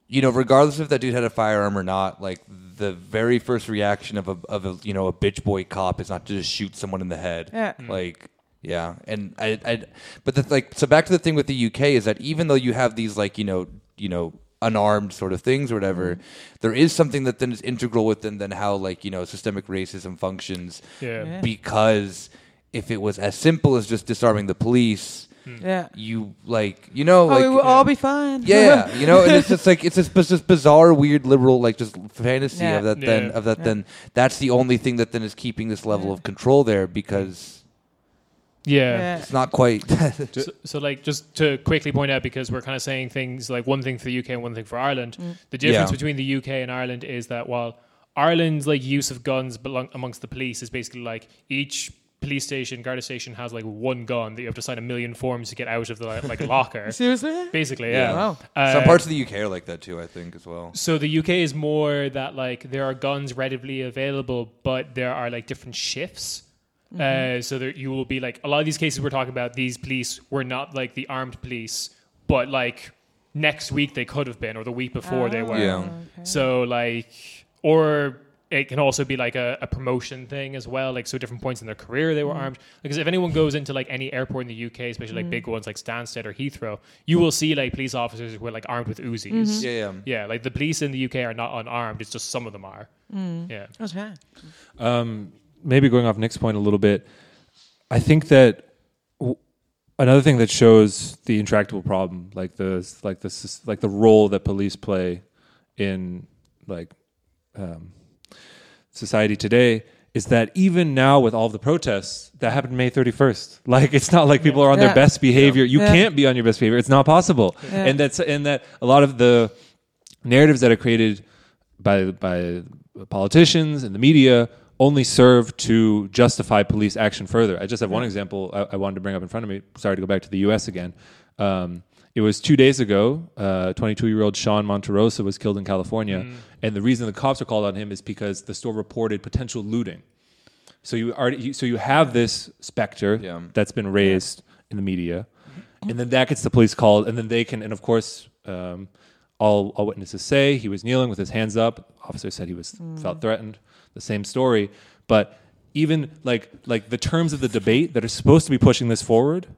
you know regardless if that dude had a firearm or not, like the very first reaction of a of a you know a bitch boy cop is not to just shoot someone in the head. Yeah. Like yeah, and I, I but the like so back to the thing with the UK is that even though you have these like you know you know unarmed sort of things or whatever, mm-hmm. there is something that then is integral within then how like you know systemic racism functions Yeah. Yeah. because if it was as simple as just disarming the police, mm. yeah. you like you know oh, like we will all be fine. yeah, you know, and it's just like it's this, this this bizarre, weird, liberal, like just fantasy Yeah. of that. Then of that. Yeah. Then that's the only thing that then is keeping this level Yeah. of control there because Yeah. Yeah. it's not quite. So, so, like, just to quickly point out, because we're kind of saying things like one thing for the UK and one thing for Ireland. The difference Yeah. between the UK and Ireland is that while Ireland's like use of guns belong amongst the police is basically like each police station, Garda station has like one gun that you have to sign a million forms to get out of the like locker. Seriously? Basically, Yeah. yeah. Wow. Uh, Some parts of the UK are like that too. I think as well. So the UK is more that like there are guns readily available, but there are like different shifts. Mm-hmm. Uh, so there you will be like a lot of these cases we're talking about. These police were not like the armed police, but like next week they could have been, or the week before they Oh, were. Yeah. okay. So like, or it can also be like a, a promotion thing as well. Like so, different points in their career they were mm-hmm. armed. Because if anyone goes into like any airport in the UK, especially like big mm-hmm. ones like Stansted or Heathrow, you will see like police officers who are like armed with Uzis. Yeah, yeah. Yeah, like the police in the UK are not unarmed. It's just some of them are. Mm. Yeah. Okay. um, maybe going off Nick's point a little bit, I think that another thing that shows the intractable problem, like the like the like the role that police play in like um, society today, is that even now with all the protests that happened May thirty first, like it's not like people are on Yeah. their best behavior. You Yeah. can't be on your best behavior. It's not possible, Yeah. and that's and that a lot of the narratives that are created by by politicians and the media only serve to justify police action further. I just have one example I, I wanted to bring up in front of me. Sorry to go back to the U.S. again. Um, it was two days ago. 22 year old Sean Monterrosa was killed in California, and the reason the cops are called on him is because the store reported potential looting. So you already, so you have this specter Yeah. that's been raised in the media, and then that gets the police called, and then they can, and of course, um, all, all witnesses say he was kneeling with his hands up. Officer said he was felt threatened. The same story, but even like like the terms of the debate that are supposed to be pushing this forward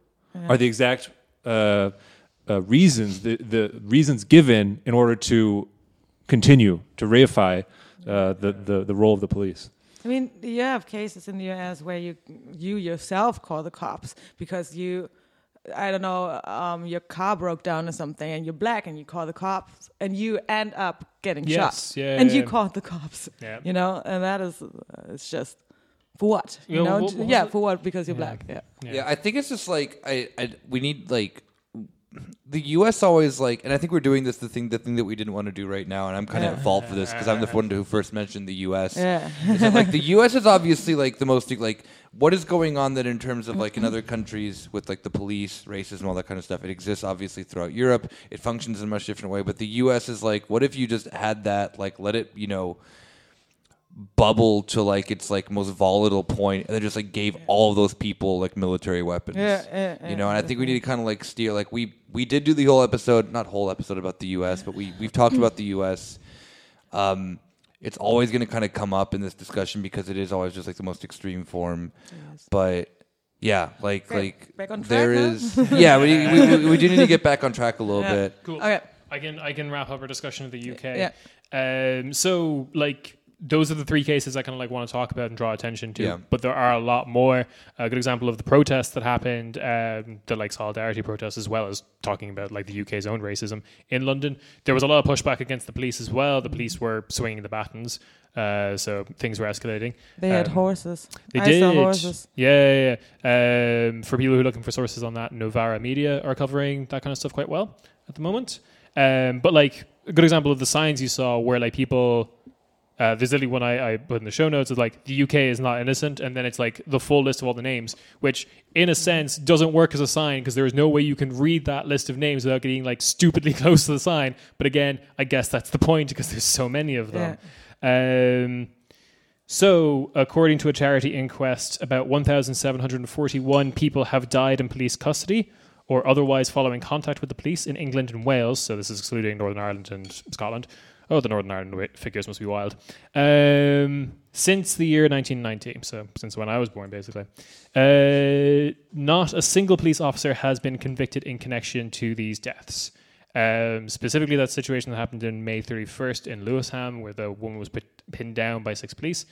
are the exact uh, uh, reasons the, the reasons given in order to continue to reify uh, the, the the role of the police. I mean, you have cases in the U.S. where you you yourself call the cops because you, I don't know, um, your car broke down or something, and you're black, and you call the cops, and you end up getting Yes, shot, yeah, and yeah, you yeah. called the cops. Yeah. You know, and that is, uh, it's just for what? You Yeah, know, what- what yeah, it? for what? Because you're Yeah. black. Yeah. Yeah. I think it's just like I, I we need like the U.S. always like, and I think we're doing this the thing the thing that we didn't want to do right now, and I'm kind of at fault for this because I'm the one who first mentioned the U.S. Yeah. is that, like the U.S. is obviously like the most like what is going on that in terms of like in other countries with like the police, racism, all that kind of stuff. It exists obviously throughout Europe. It functions in a much different way, but the U.S. is like, what if you just had that like let it you know bubble to like its like most volatile point and then just like gave all of those people like military weapons Yeah, yeah, you know and i think we need to kind of like steer like we we did do the whole episode not whole episode about the us but we we've talked about the us um it's always going to kind of come up in this discussion because it is always just like the most extreme form but yeah like Okay, like back on track there now? is yeah we, we, we, we do need to get back on track a little Yeah. bit Cool. Okay. I can I can wrap up our discussion of the UK. Yeah. Um. So like. Those are the three cases I kind of like want to talk about and draw attention to. Yeah. But there are a lot more. A good example of the protests that happened, um, the like solidarity protests, as well as talking about like the UK's own racism in London. There was a lot of pushback against the police as well. The police were swinging the batons, uh, so things were escalating. They had Um, horses. They I did. saw horses. Yeah, yeah, yeah. Um, for people who are looking for sources on that, Novara Media are covering that kind of stuff quite well at the moment. Um, but like a good example of the signs you saw where like people. Uh, there's literally one I, I put in the show notes. It's like the UK is not innocent, and then it's like the full list of all the names, which in a sense doesn't work as a sign because there is no way you can read that list of names without getting like stupidly close to the sign. But again, I guess that's the point because there's so many of them. Um, so, according to a charity inquest, about 1,741 people have died in police custody or otherwise following contact with the police in England and Wales. So, this is excluding Northern Ireland and Scotland. Oh, the Northern Ireland figures must be wild. Um, since the year 1990, so since when I was born, basically. Uh, not a single police officer has been convicted in connection to these deaths. Um, specifically, that situation that happened in May 31st in Lewisham, where the woman was put, pinned down by six police.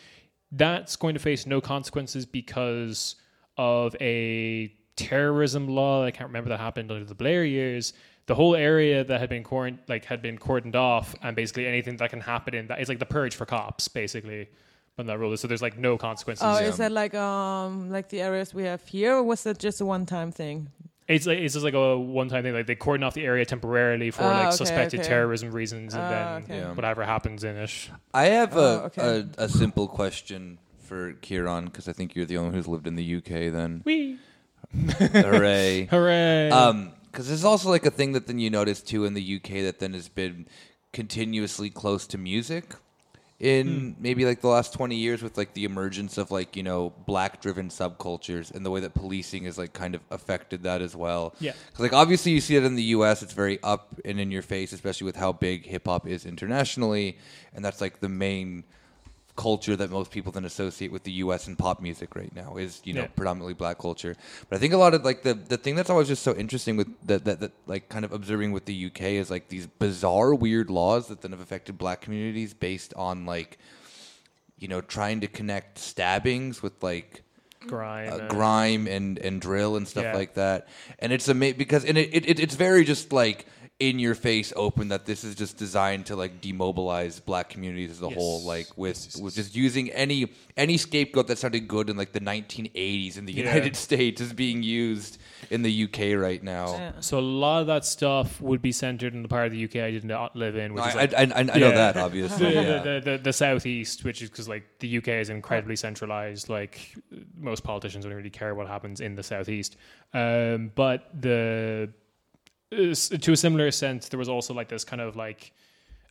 That's going to face no consequences because of a terrorism law. I can't remember that happened under the Blair years. The whole area that had been quarant- like had been cordoned off, and basically anything that can happen in that is like the purge for cops, basically. When that rule is, so there's like no consequences. Oh, is that like um like the areas we have here, or was that just a one-time thing? It's like it's just like a one-time thing. Like they cordon off the area temporarily for Ah, like okay, suspected okay. terrorism reasons, and Ah, then okay. Yeah. whatever happens in it. I have a, Oh, okay. a a simple question for Kieran because I think you're the only one who's lived in the UK. Then Whee! hooray! Hooray! Um, because there's also like a thing that then you notice too in the UK that then has been continuously close to music in hmm. maybe like the last 20 years with like the emergence of like you know black driven subcultures and the way that policing has like kind of affected that as well Yeah. because like obviously you see it in the us it's very up and in your face especially with how big hip-hop is internationally and that's like the main culture that most people then associate with the U.S. and pop music right now is you know Yeah. predominantly black culture. But I think a lot of like the the thing that's always just so interesting with that, that that like kind of observing with the U.K. is like these bizarre weird laws that then have affected black communities based on like you know trying to connect stabbings with like grime, uh, and- grime and and drill and stuff Yeah. like that. And it's ama- because and it, it it's very just like in your face open that this is just designed to like demobilize black communities as a Yes. whole like with Yes, yes, with just using any any scapegoat that sounded good in like the 1980s in the Yeah. United States is being used in the UK right now. So a lot of that stuff would be centered in the part of the UK I did not live in, which I, is like I, I, I know Yeah. that obviously. the, yeah. the, the, the southeast, which is because like the UK is incredibly centralized. Like most politicians don't really care what happens in the southeast. Um, but the s- to a similar sense, there was also like this kind of like.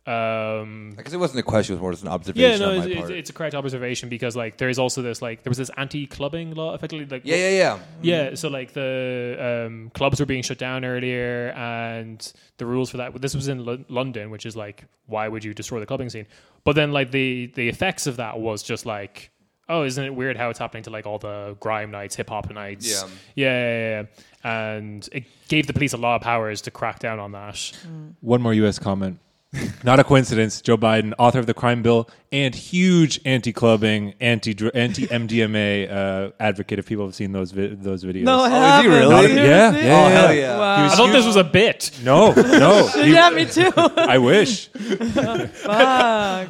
Um, I guess it wasn't a question; it was more just an observation yeah, no, on my it's, it's, a correct observation because like there is also this like there was this anti-clubbing law, effectively like yeah, yeah, yeah. yeah, so like the um, clubs were being shut down earlier, and the rules for that. This was in Lo- London, which is like, why would you destroy the clubbing scene? But then, like the the effects of that was just like, oh, isn't it weird how it's happening to like all the grime nights, hip hop nights? Yeah. yeah, yeah, yeah. and it gave the police a lot of powers to crack down on that. One more U.S. comment. Not a coincidence. Joe Biden, author of the crime bill and huge anti-clubbing, anti anti MDMA uh, advocate. If people have seen those vi- those videos, No, Oh, is he really? Not a- Seriously? yeah, yeah, Oh, hell yeah. Wow. He was I thought huge. this was a bit. no, no. he- yeah, me too. I wish. Fuck.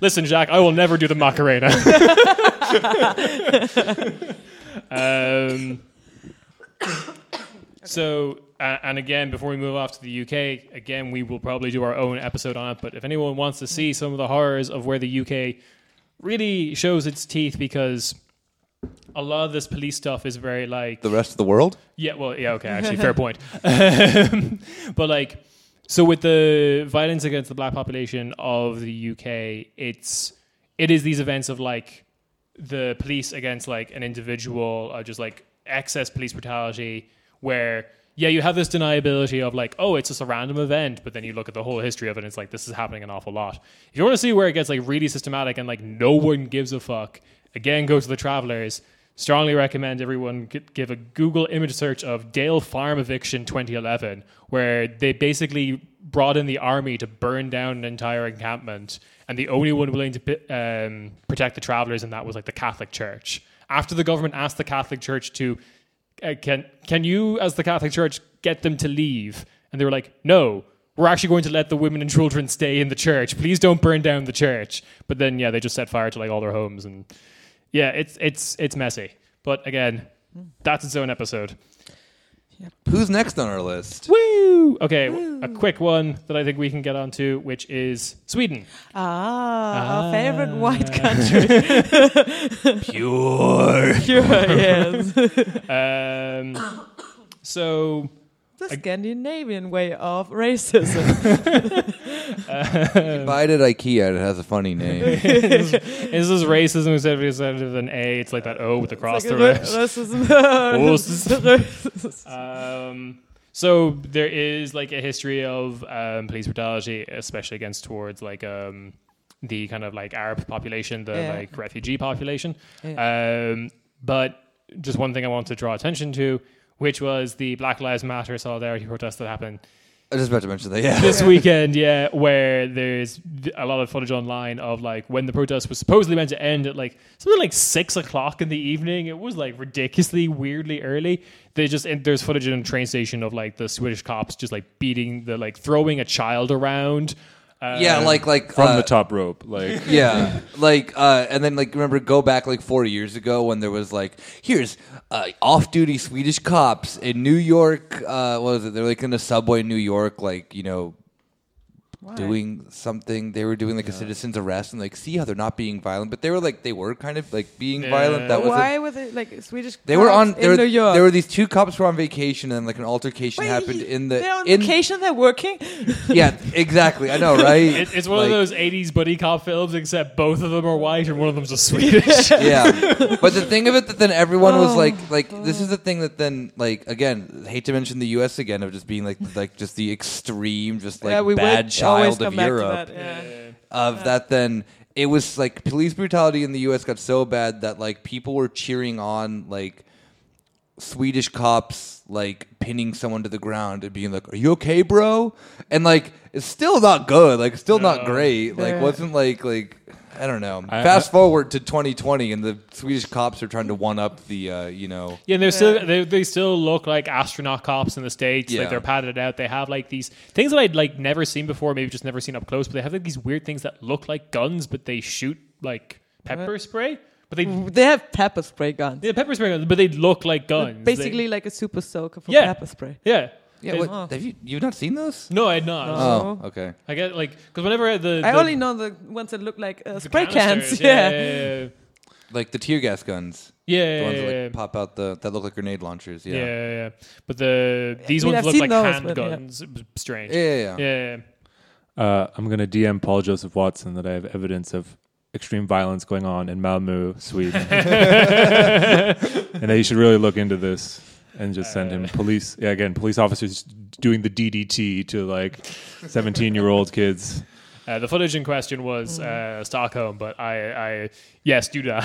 Listen, Jack, I will never do the Macarena. um, so, uh, and again, before we move off to the UK, again, we will probably do our own episode on it. But if anyone wants to see some of the horrors of where the UK really shows its teeth, because a lot of this police stuff is very like The rest of the world. yeah, well, yeah, okay, actually, fair point. Um, but like, so with the violence against the black population of the UK, it's it is these events of like the police against like an individual, or just like excess police brutality, where yeah, you have this deniability of like, oh, it's just a random event, but then you look at the whole history of it, and it's like this is happening an awful lot. If you want to see where it gets like really systematic and like no one gives a fuck, again, go to the Travelers. Strongly recommend everyone give a Google image search of Dale Farm eviction 2011, where they basically brought in the army to burn down an entire encampment, and the only one willing to um, protect the travelers in that was like the Catholic Church. After the government asked the Catholic Church to uh, can can you as the Catholic Church get them to leave? And they were like, no, we're actually going to let the women and children stay in the church. Please don't burn down the church. But then yeah, they just set fire to like all their homes and yeah, it's it's it's messy. But again, that's its own episode. Who's next on our list? Woo! Okay, a quick one that I think we can get onto, which is Sweden. Ah, our favorite white country. Pure. Sure, yes. Um, so the Scandinavian way of racism. Buy it at IKEA. and It has a funny name. This is this racism instead of, instead of an A? It's like that O with the cross It's through it. racism. Um, so there is like a history of um, police brutality, especially against towards like um, the kind of like Arab population, the Yeah. like refugee population. Um, but just one thing I want to draw attention to, which was the Black Lives Matter solidarity protest that happened I was just about to mention that. Yeah. this weekend, yeah, where there's a lot of footage online of like when the protest was supposedly meant to end at like something like six o'clock in the evening. It was like ridiculously weirdly early. They just there's footage in a train station of like the Swedish cops just like beating the like throwing a child around. Uh, yeah, like like from uh, the top rope. Like Yeah, like uh, and then like remember go back like four years ago when there was like here's uh, off-duty Swedish cops in New York. Uh, what was it? They're like in a subway in New York, like you know, doing something. They were doing like a citizen's arrest and like see how they're not being violent, but they were like they were kind of like being Yeah. violent. That was a- Why were they like Swedish? they were on cops there. in New York. There were these two cops who were on vacation and like an altercation Wait, happened in the They're on in vacation. They're working. yeah exactly. I know right. It, it's one Like- of those '80s buddy cop films, except both of them are white and one of them's just Swedish. yeah but the thing of it that then everyone was Oh, like like this is the thing that then like again hate to mention the us again of just being like like just the extreme just like yeah, we bad would always child come of back to europe that, yeah. of that then it was like police brutality in the us got so bad that like people were cheering on like swedish cops like pinning someone to the ground and being like are you okay bro and like it's still not good like still not great like Yeah. wasn't like like I don't know. I- Fast forward to 2020, and the Swedish cops are trying to one up the, uh, you know, Yeah, and they're still they, they still look like astronaut cops in the states. Yeah. Like they're padded out. They have like these things that I'd like never seen before, maybe just never seen up close. But they have like these weird things that look like guns, but they shoot like pepper spray. But they They have pepper spray guns. yeah, pepper spray guns, but they look like guns. Basically, like a super soaker for Yeah. pepper spray. Yeah. Yeah. What, have you you've not seen those? No, I had not. No. Oh, okay. I get like because whenever the, I only know the ones that look like uh, the spray canisters, cans. Yeah. yeah, Like the tear gas guns, yeah, the ones yeah, that yeah. like pop out the that look like grenade launchers. Yeah, Yeah, yeah, yeah. But the these I mean, ones I've look seen like those, but yeah. handguns. It was strange. yeah, yeah. yeah. Yeah, yeah. Uh, I'm going to DM Paul Joseph Watson that I have evidence of extreme violence going on in Malmö, Sweden, and that he should really look into this and just send him police. Yeah, again, police officers doing the DDT to like 17 year old kids. Uh, the footage in question was Mm. uh, Stockholm, but I, I, yes, do that.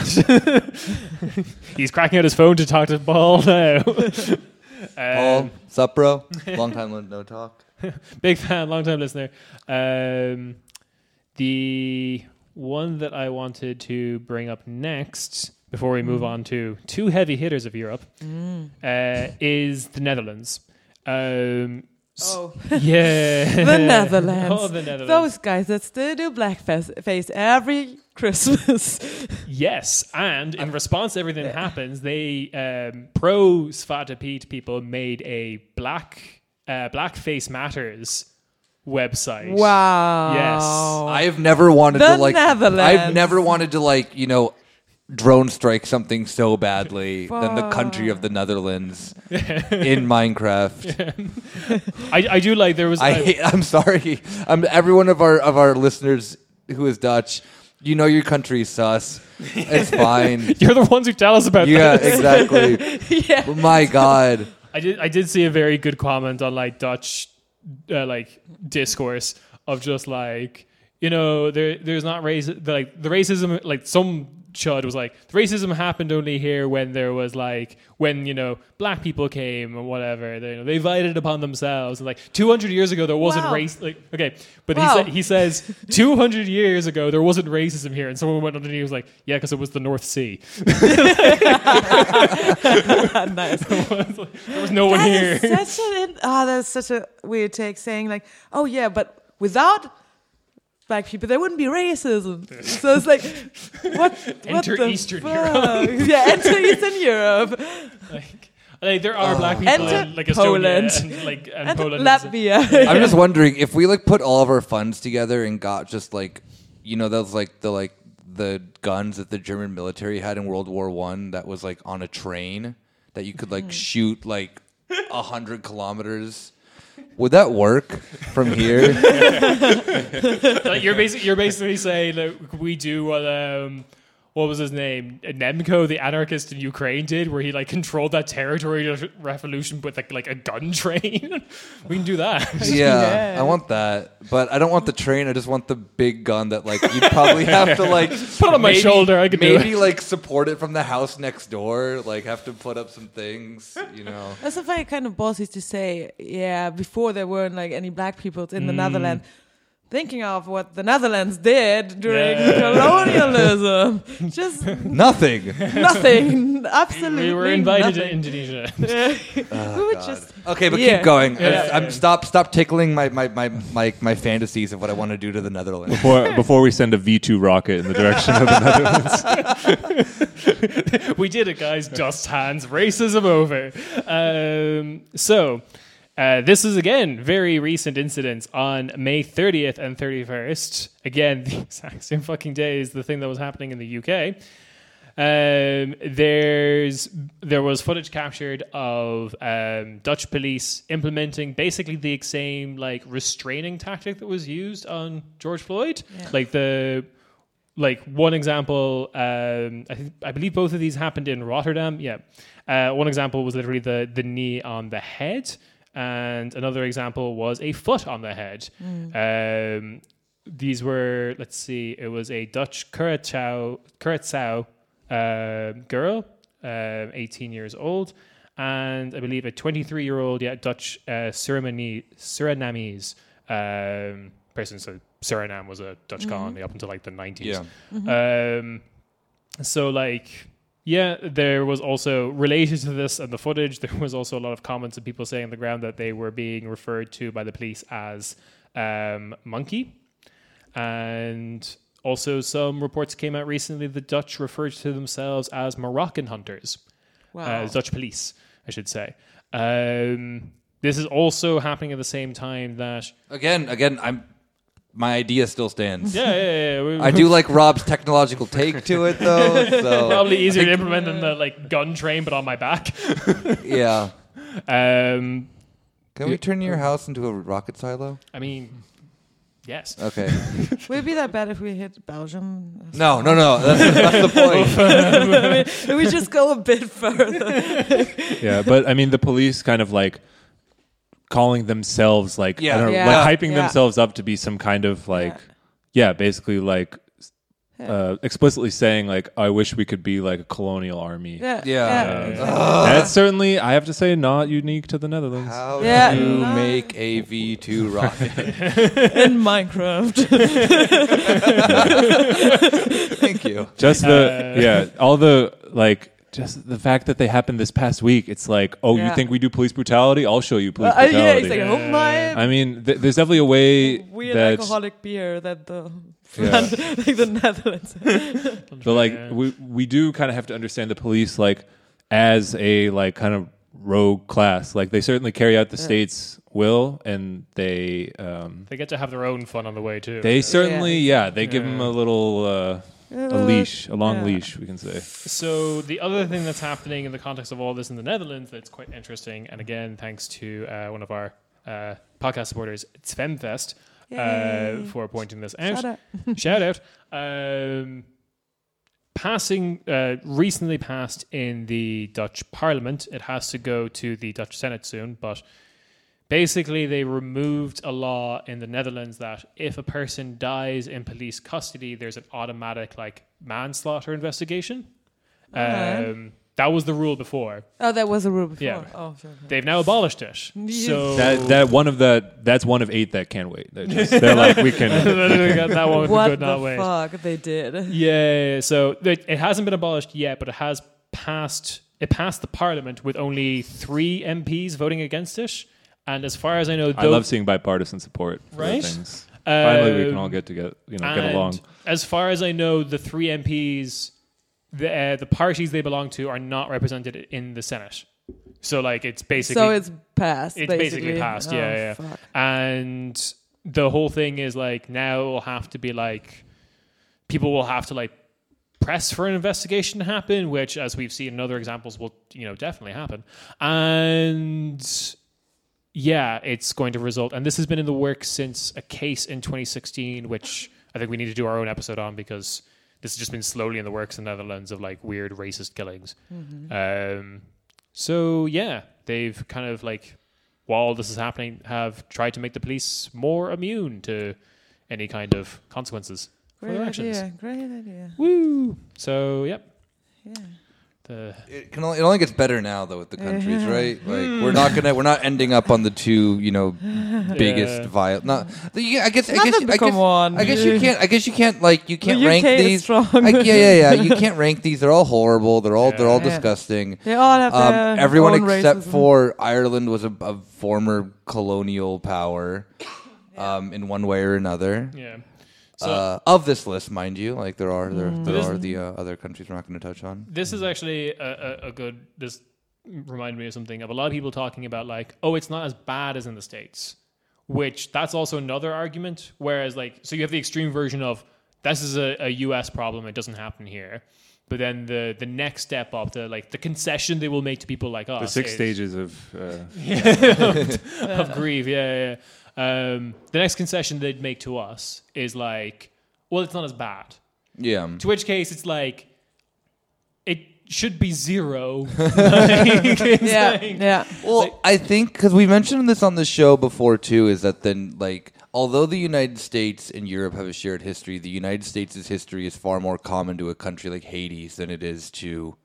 He's cracking out his phone to talk to Paul now. Paul, um, sup, bro? Long time no talk. big fan, long time listener. Um, the one that I wanted to bring up next, before we Mm. move on to two heavy hitters of Europe, uh, is the Netherlands. Um, Oh, yeah, the Netherlands. Oh, the Netherlands. Those guys that still do blackface face every Christmas. Yes, and in response to everything that happens, they um, pro Zwarte Piet people made a black uh, Blackface Matters website. wow. Yes. I have never wanted The to like. Netherlands. I've never wanted to like you know. Drone strike something so badly than the country of the Netherlands in Minecraft. I, I do like there was I hate, I'm sorry. I'm every one of our of our listeners who is Dutch. You know your country's sus. It's fine. you're the ones who tell us about yeah, this. exactly. yeah. My God. I did I did see a very good comment on like Dutch uh, like discourse of just like you know there there's not race like the racism like some chud was like the racism happened only here when there was like when you know black people came or whatever they, you know, they invited it upon themselves and like 200 years ago there wasn't Wow. race like okay but Wow. he said he says 200 years ago there wasn't racism here and someone went underneath and he was like yeah because it was the North Sea nice. there was no one That here is such an ah, oh, that's such a weird take saying like, oh yeah, but without black people there wouldn't be racism. so it's like, what? Enter what the Eastern fuck? yeah, enter Eastern Europe, like, like there are black people Enter in like Estonia Poland. and like and, and Poland. Latvia. I'm just wondering if we like put all of our funds together and got just like you know those like the like the guns that the German military had in World War One that was like on a train that you could like mm-hmm. shoot like a hundred kilometers. Would that work from here? like you're basically you're basically saying that we do what um what was his name Nemko the anarchist in Ukraine did where he like controlled that territory revolution with like like a gun train. we can do that. yeah, Yeah. I want that, but I don't want the train. I just want the big gun that like you'd probably have to like Put it on my maybe- shoulder, I could do maybe like support it from the house next door. Like have to put up some things, you know. That's a very kind of ballsy to say. Yeah, before there weren't like any black people in the mm. Netherlands. Thinking of what the Netherlands did during Yeah. colonialism, just Nothing. nothing. Absolutely, we were invited to nothing. Indonesia. we were just Okay, but Yeah. keep going. Yeah. I'm stop stop tickling my my, my, my my fantasies of what I want to do to the Netherlands. Before, before we send a V2 rocket in the direction of the Netherlands. we did it, guys. Dust hands, racism over. Um, so, uh, this is again very recent incidents on May 30th and 31st. Again, the exact same fucking day as the thing that was happening in the UK. Um, there's there was footage captured of um, Dutch police implementing basically the same like restraining tactic that was used on George Floyd, Yeah. like the like one example um, I, think, I believe both of these happened in rotterdam yeah uh, one example was literally the, the knee on the head and another example was a foot on the head um, these were let's see it was a dutch Curaçao, Curaçao uh, girl um 18 years old and i believe a 23 year old yeah dutch uh, surinamese, surinamese um, person. So Suriname was a Dutch colony up until like the 90s. Yeah. Um, so like, yeah, there was also related to this and the footage. There was also a lot of comments of people saying on the ground that they were being referred to by the police as um, monkey, and also some reports came out recently. The Dutch referred to themselves as Moroccan hunters, Wow. uh, Dutch police, I should say. Um, this is also happening at the same time that Again, again, I'm. My idea still stands. yeah, yeah, yeah, we- I do like Rob's technological take to it, though. So probably easier to implement than the like gun train, but on my back. yeah. Um, Can we turn your house into a rocket silo? I mean, yes. Okay. Would it be that bad if we hit Belgium? No, no, no. That's, that's the point. Maybe we just go a bit further. yeah, but I mean, the police kind of like calling themselves like Yeah. I don't know, Yeah. like hyping Yeah. themselves up to be some kind of like yeah, basically like uh, explicitly saying like I wish we could be like a colonial army. Yeah. Yeah. That's certainly I have to say not unique to the Netherlands. How Yeah. to No. make a V2 rocket? In Minecraft. Thank you. Just the Uh, yeah, all the like just the fact that they happened this past week. It's like, oh, you Yeah. think we do police brutality? I'll show you police Uh, yeah, brutality. it's like, oh my I mean, th- there's definitely a way weird that alcoholic beer that the Yeah. like the Netherlands. but like Yeah. we we do kind of have to understand the police like as a like kind of rogue class. Like they certainly carry out the state's will, and they um, They get to have their own fun on the way too. they certainly yeah they give them a little uh, a leash, a long Yeah. leash, we can say. So the other thing that's happening in the context of all this in the Netherlands that's quite interesting, and again thanks to uh, one of our uh, podcast supporters, Svemfest, uh, for pointing this out. Shout out. Shout out. Um, passing uh, recently passed in the Dutch Parliament. It has to go to the Dutch Senate soon, but basically they removed a law in the Netherlands that if a person dies in police custody, there's an automatic like manslaughter investigation. Alright. Um, that was the rule before. Oh, that was a rule before. Yeah. Oh, sure. sure. They've now abolished it. Yes. So That that one of the that's one of eight that can't wait. They're, just, they're like we can. that one what could the not wait. fuck they did? Yeah, so it, it hasn't been abolished yet, but it has passed. It passed the parliament with only three MPs voting against it, and as far as I know, I love seeing bipartisan support for Right? things. Finally, we can Um, all get together, you know, get along. As far as I know, the three MPs, the uh, the parties they belong to, are not represented in the Senate. So like it's basically so it's passed. it's basically, basically passed, yeah, Oh, yeah. fuck. and the whole thing is like now it will have to be like people will have to like press for an investigation to happen which as we've seen in other examples will you know definitely happen and yeah it's going to result and this has been in the works since a case in 2016 which i think we need to do our own episode on because this has just been slowly in the works in the netherlands of like weird racist killings um, so yeah they've kind of like while this is happening, have tried to make the police more immune to any kind of consequences for Great their actions. idea. Great idea. Woo! So, yep. Yeah. The It can only, it only gets better now though with the countries, Yeah. right? Like we're not gonna we're not ending up on the two you know biggest Yeah. viol. Not the, yeah, I guess I guess that- I come guess, on. I guess you can't I guess you can't like you can't the rank UK is these. strong. I, yeah, yeah, yeah. You can't rank these. They're all horrible. They're all they're all Yeah. disgusting. They all have Um, their everyone own except racism. for Ireland was a, a former colonial power, um, in one way or another. yeah. So uh, of this list, mind you, like there are there, there are the uh, other countries we're not going to touch on. this is actually a, a, a good. This reminded me of something of a lot of people talking about like, oh, it's not as bad as in the states, which that's also another argument. Whereas like, so you have the extreme version of this is a, a U.S. problem; it doesn't happen here. But then the the next step up, the like the concession they will make to people like us, The six is- stages of uh, of grief. Yeah, yeah. Yeah. Um, the next concession they'd make to us is like, well, it's not as bad. Yeah. To which case, it's like, it should be zero. Like, Yeah. like- Yeah. Well, I think because we mentioned this on the show before too, is that then like although the United States and Europe have a shared history, the United States' history is far more common to a country like Haiti than it is to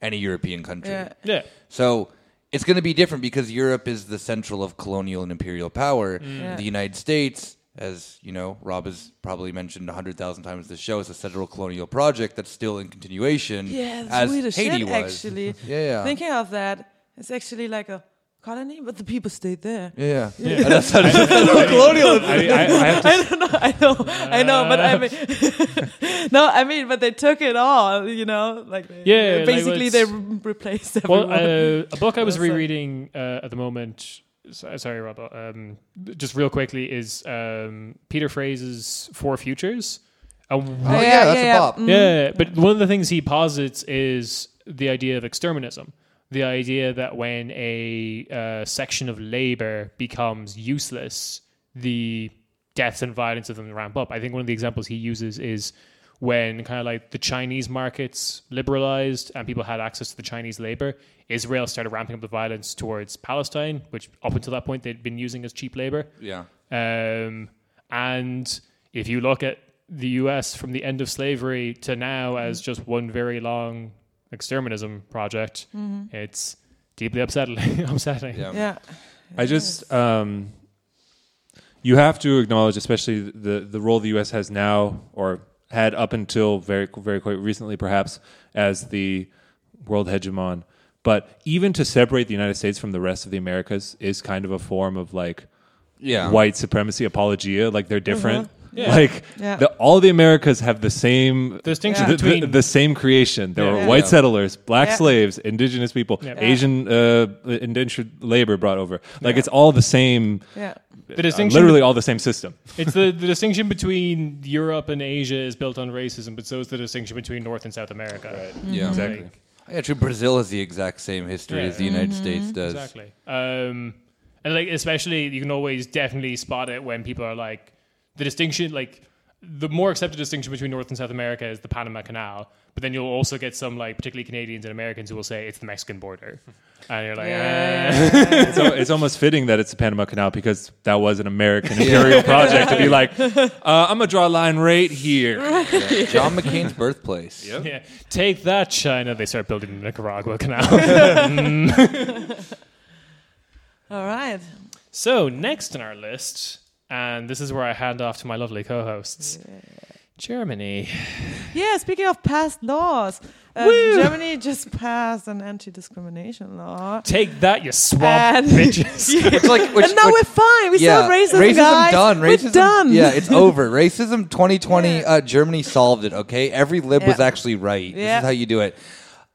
any European country. Yeah. yeah. So it's going to be different because Europe is the central of colonial and imperial power. Mm. Yeah. The United States as you know, Rob has probably mentioned a hundred thousand times. The show is a federal colonial project that's still in continuation. Yeah, as Swedish Haiti shit, was. actually. Yeah, yeah. Thinking of that, it's actually like a colony, but the people stayed there. Yeah, yeah. And that's, that's federal colonialism. I, I, I have to I don't know. I know. I know. But I mean, no. I mean, but they took it all. You know, like they, Yeah, like, basically they it's- re- replaced Well, uh, a book I was rereading uh, at the moment. Sorry, Rob. Um, just real quickly is um, Peter Frase's Four Futures. And Oh, yeah, that's a bop. Mm. Yeah, but one of the things he posits is the idea of exterminism. The idea that when a uh, section of labor becomes useless, the deaths and violence of them ramp up. I think one of the examples he uses is when kind of like the Chinese markets liberalized and people had access to the Chinese labor, Israel started ramping up the violence towards Palestine, which up until that point they'd been using as cheap labor. Yeah. Um, and if you look at the US from the end of slavery to now as just one very long exterminism project, it's deeply upsetting. upsetting. Yeah. yeah. I just um, you have to acknowledge, especially the the role the U.S. has now, or had up until very very quite recently, perhaps as the world hegemon. But even to separate the United States from the rest of the Americas is kind of a form of like Yeah. white supremacy apologia. Like they're different. Yeah. Like Yeah. the, all the Americas have the same The distinction the, the- between the same creation. There Yeah. were Yeah. white Yeah. settlers, black Yeah. slaves, indigenous people, Yeah. Asian uh, indentured labor brought over. Like it's all the same. Yeah. the uh, distinction literally all the same system. it's the, the distinction between Europe and Asia is built on racism, but so is the distinction between North and South America. Yeah. Exactly. Yeah, true. Brazil has the exact same history Yeah. as the United Mm-hmm. States does. Exactly. Um, and like especially you can always definitely spot it when people are like the distinction like the more accepted distinction between North and South America is the Panama Canal, but then you'll also get some like particularly Canadians and Americans who will say it's the Mexican border, and you're like, eh. It's, al- it's almost fitting that it's the Panama Canal because that was an American imperial project to be like, uh, I'm gonna draw a line right here. Yeah. John McCain's birthplace. yeah, take that, China. They start building the Nicaragua Canal. All right. so next on our list, and this is where I hand off to my lovely co-hosts, Germany. Yeah. Speaking of past laws, uh, Germany just passed an anti-discrimination law. Take that, you swamp And- bitches. It's like which, and now which- we're fine. We yeah, solved racism, racism guys. done. We're Racism done. Yeah, it's over. Racism 2020. Yeah. Uh, Germany solved it. Okay, every lib was actually right. This is how you do it.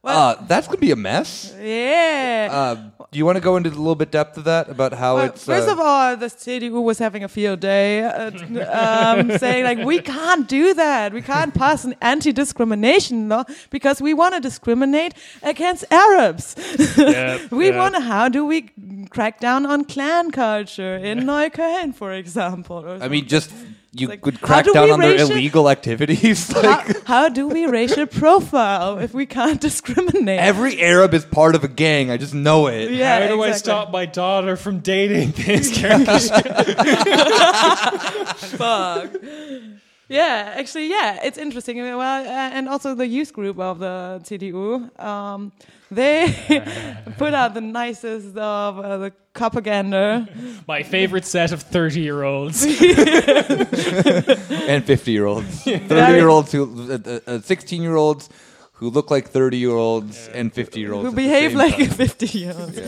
Well- uh, that's gonna be a mess. yeah. Uh, do you want to go into a little bit depth of that about how Well, it's? first uh, of all, the CDU was having a field day, uh, um, saying like we can't do that. We can't pass an anti-discrimination law because we want to discriminate against Arabs. Yeah, we yeah. want to. How do we crack down on clan culture in Neukölln, for example? I mean, just you like, would how crack do down on their racial- illegal activities. how, like how do we racial profile if we can't discriminate? every Arab is part of a gang. I just know it. yeah, How do I stop my daughter from dating this character? Fuck. Yeah, actually, yeah, it's interesting. Well, uh, and also the youth group of the CDU, um, they put out the nicest of uh, the propaganda. my favorite set of 30 year olds. and 50 year olds 30 year olds who uh, uh, 16 year olds who look like 30 year olds and 50 year olds Who behave like time. 50 year old.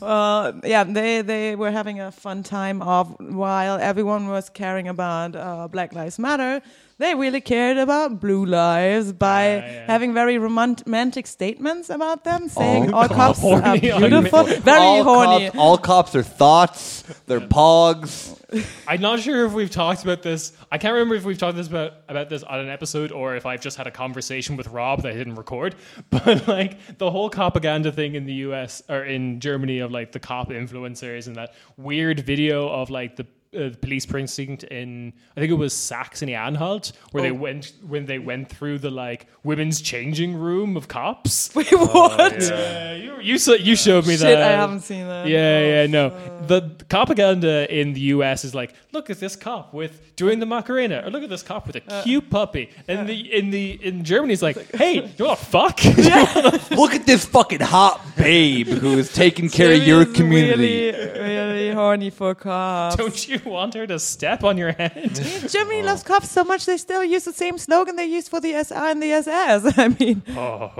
Well, yeah, they, they were having a fun time of while everyone was caring about uh, Black Lives Matter. They really cared about blue lives by Ah, yeah. having very romantic statements about them, saying All all, cops are beautiful, very all horny. Cops, all cops are thoughts. They're pogs. I'm not sure if we've talked about this. I can't remember if we've talked this about, about this on an episode or if I've just had a conversation with Rob that I didn't record. But like the whole propaganda thing in the US or in Germany of like the cop influencers and that weird video of like the uh, police precinct in I think it was Saxony-Anhalt where they went when they went through the like women's changing room of cops. Wait, what? Yeah, you you, saw, you showed me Shit, that. I haven't seen that. Yeah, yeah, no. The the propaganda in the US is like, look at this cop with doing the Macarena, or look at this cop with a cute puppy. And the in the in Germany, it's like, hey, you want to fuck? Look at this fucking hot babe who is taking care of your community. Really, really horny for cops. Don't you want her to step on your head? Germany loves cops so much they still use the same slogan they used for the SR and the SS. I mean, Oh.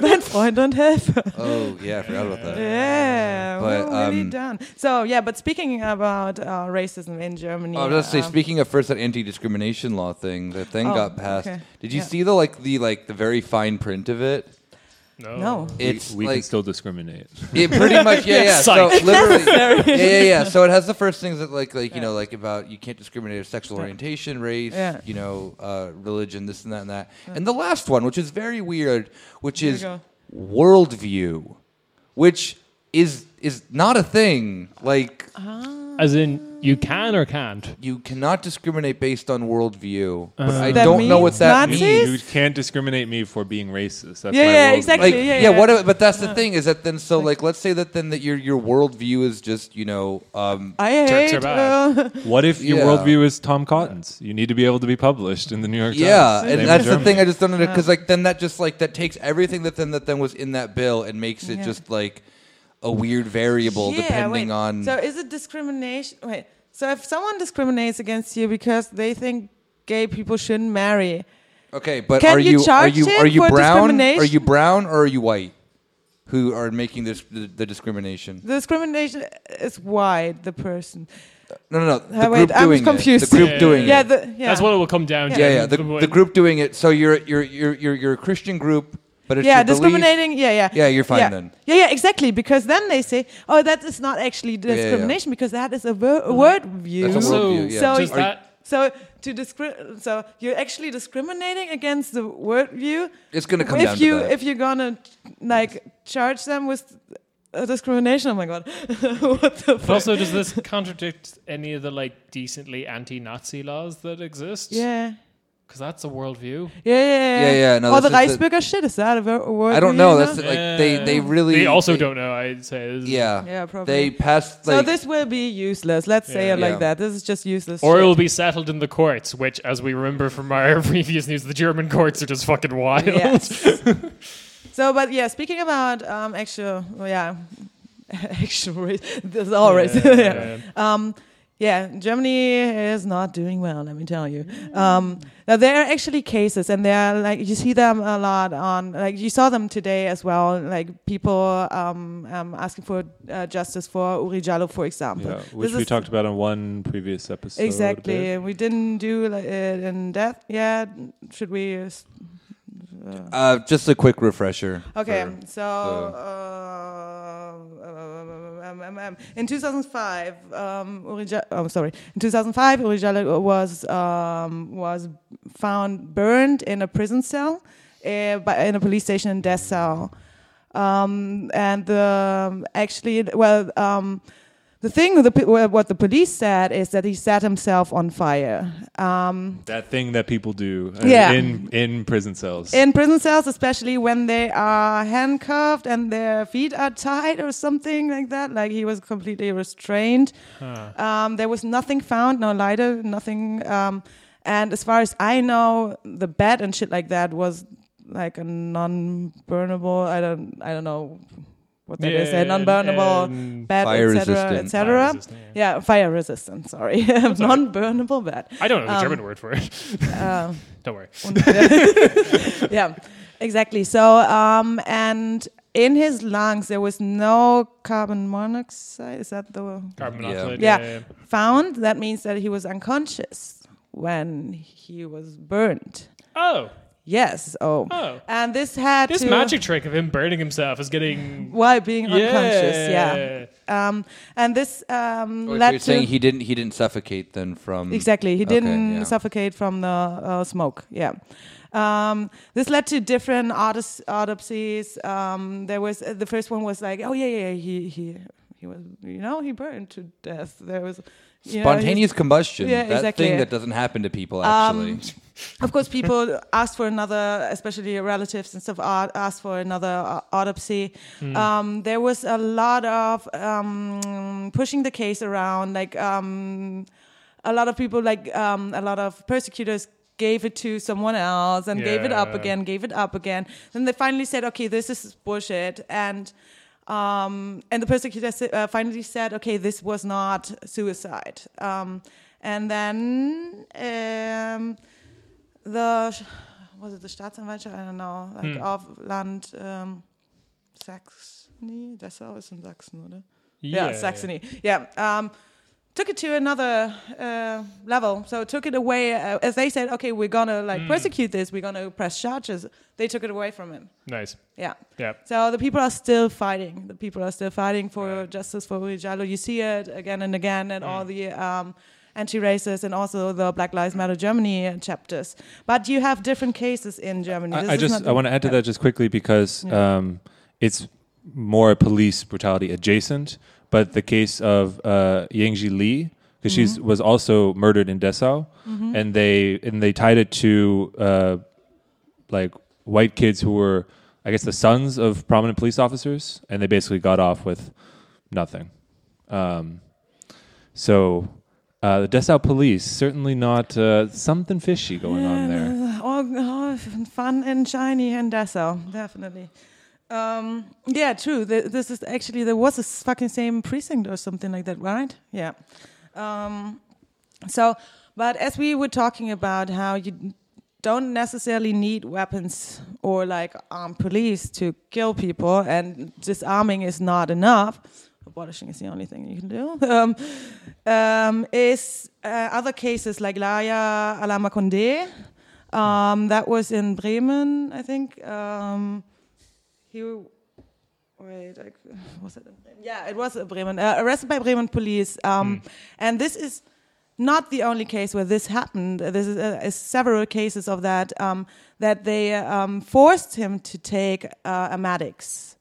mein Freund und Helfer. Oh yeah, I forgot about that. Yeah, But, well, really um, done. So yeah, but speaking about uh, racism in Germany, Oh, I was gonna say, um, speaking of first that anti-discrimination law thing, that thing Oh, got passed. okay. Did you Yeah. see the like the like the very fine print of it? No. It's we, we like can still discriminate. it pretty much yeah yeah. so literally yeah yeah yeah. So it has the first things that like like you know like about you can't discriminate of sexual orientation, race, Yeah. you know, uh, religion, this and that and that. And the last one, which is very weird, which Here we is worldview, which is is not a thing. Like As in, you can or can't. you cannot discriminate based on worldview. But I That don't know what means that Nazis? means. You can't discriminate me for being racist. That's Yeah, my yeah, worldview. exactly. like yeah, yeah, yeah. what but that's the thing is that then so like let's say that then that your your worldview is just you know um I Turks hate. are bad. Uh, What if your Yeah. worldview is Tom Cotton's? You need to be able to be published in the New York Times. yeah Same and that's the Germany. thing I just don't know because like then that just like that takes everything that then that then was in that bill and makes it Yeah. just like a weird variable yeah, depending wait. on So is it discrimination? Wait. So if someone discriminates against you because they think gay people shouldn't marry, okay but Can are you you are you are you brown are you brown or are you white who are making this the, the discrimination the discrimination is white. The person. no no no the Uh, wait, group I'm confused. it the group Yeah, doing Yeah, it the, yeah. That's what it will come down to. yeah yeah the, the group doing it so you're you're you're you're, you're a Christian group but it's yeah, your belief- discriminating. Yeah, yeah. Yeah, you're fine yeah. then. Yeah, yeah, exactly. Because then they say, "Oh, that is not actually yeah, yeah. discrimination because that is a, ver- a word view." That's a So, worldview, yeah. So does that So to discri- so you're actually discriminating against the word view. It's gonna come if down you to that. if you're gonna like charge them with uh, discrimination. Oh my god, what the But fuck? also, does this contradict any of the like decently anti-Nazi laws that exist? yeah. Because that's a worldview. Yeah, yeah, Yeah, yeah, no, oh, the this Reichsbürger shit is that a ver- word? I don't know. you That's like they they really They also they- don't know. I'd say. This is- Yeah, Yeah, probably. They passed like so this will be useless. Let's say Yeah. it like that. This is just useless. Or shit. it will be settled in the courts, which, as we remember from our previous news, the German courts are just fucking wild. Yes. so, but yeah, speaking about um, actual, well, yeah, actual race. There's all race. yeah. Um, yeah, Germany is not doing well. Let me tell you. Um, now there are actually cases, and they're like you see them a lot on, like you saw them today as well. Like people um, um, asking for uh, justice for Oury Jalloh, for example. Yeah, which This we talked about on one previous episode. Exactly. and We didn't do it in depth yet. Should we? uh, uh, just a quick refresher. Okay, for- so uh, um, um, um, in 2005, um, oh, sorry, in 2005, Oury was um, was found burned in a prison cell, uh, by, in a police station in Dessau, um, and um, actually, well. The thing, the, what the police said is that he set himself on fire. Um, That thing that people do uh, Yeah. in in prison cells. in prison cells, especially when they are handcuffed and their feet are tied or something like that. Like he was completely restrained. Um, there was nothing found, no lighter, nothing. Um, and as far as I know, the bed and shit like that was like a non-burnable. I don't, I don't know what that is. A non-burnable um, bed, etc., etc. fire resistant, yeah. Yeah, fire resistant. Sorry, non-burnable bed. I don't know the Um, German word for it. Um, Don't worry. yeah, exactly. So, um, and in his lungs there was no carbon monoxide. Is that the Carbon Yeah. monoxide. Yeah. yeah. found? That means that he was unconscious when he was burned. Oh, Yes. Oh. oh. And this had This to magic trick of him burning himself is getting. while being unconscious. Yeah. Yeah. Um, and this um, Oh, so led you're to saying he didn't he didn't suffocate then from Exactly. He Okay, didn't yeah. suffocate from the uh, smoke. Yeah. Um, this led to different autos- autopsies. Um, there was uh, the first one was like, oh yeah, yeah, he he he was, you know, he burned to death. There was you know, spontaneous combustion. Yeah, that exactly. thing that doesn't happen to people actually. Um, of course, people asked for another, especially relatives and stuff, a- asked for another uh, autopsy. Um, there was a lot of um, pushing the case around, like um, a lot of people, like um, a lot of persecutors gave it to someone else and gave it up again, gave it up again. Then they finally said, okay, this is bullshit. And Um, and the persecutor uh, finally said, okay, this was not suicide. Um, and then um, the, was it the Staatsanwaltschaft? I don't know, like Hmm. of Land um, Saxony? Dessau ist in Sachsen, oder? yeah, Saxony. Yeah. Um, took it to another uh, level. So took it away uh, as they said, okay, we're gonna like Mm. persecute this. We're gonna press charges. They took it away from him. Nice. Yeah. Yeah. So the people are still fighting. The people are still fighting for justice for Ujalo. You see it again and again at all the um, anti-racist and also the Black Lives Matter Germany chapters. But you have different cases in Germany. This I, I is just not- I want to add to that just quickly because Yeah. um, it's more police brutality adjacent. But the case of uh, Yangjie Li, because Mm-hmm. she was also murdered in Dessau, and they and they tied it to uh, like white kids who were, I guess, the sons of prominent police officers, and they basically got off with nothing. Um, so. Uh, the Dessau police certainly not uh, something fishy going on there. Yeah, All, all fun and shiny in Dessau, definitely. Um, yeah, true. Th- This is actually there was a fucking same precinct or something like that, right? Yeah. Um, so, but as we were talking about how you don't necessarily need weapons or like armed police to kill people, and disarming is not enough. Abolishing is the only thing you can do. Um, um, is uh, other cases like Laye Alama Condé. Um, that was in Bremen, I think. Um, he wait, like, was it? Bremen? Yeah, it was Bremen. Uh, arrested by Bremen police. Um, And this is not the only case where this happened. This is, uh, is several cases of that. Um, that they um, forced him to take uh, emetics.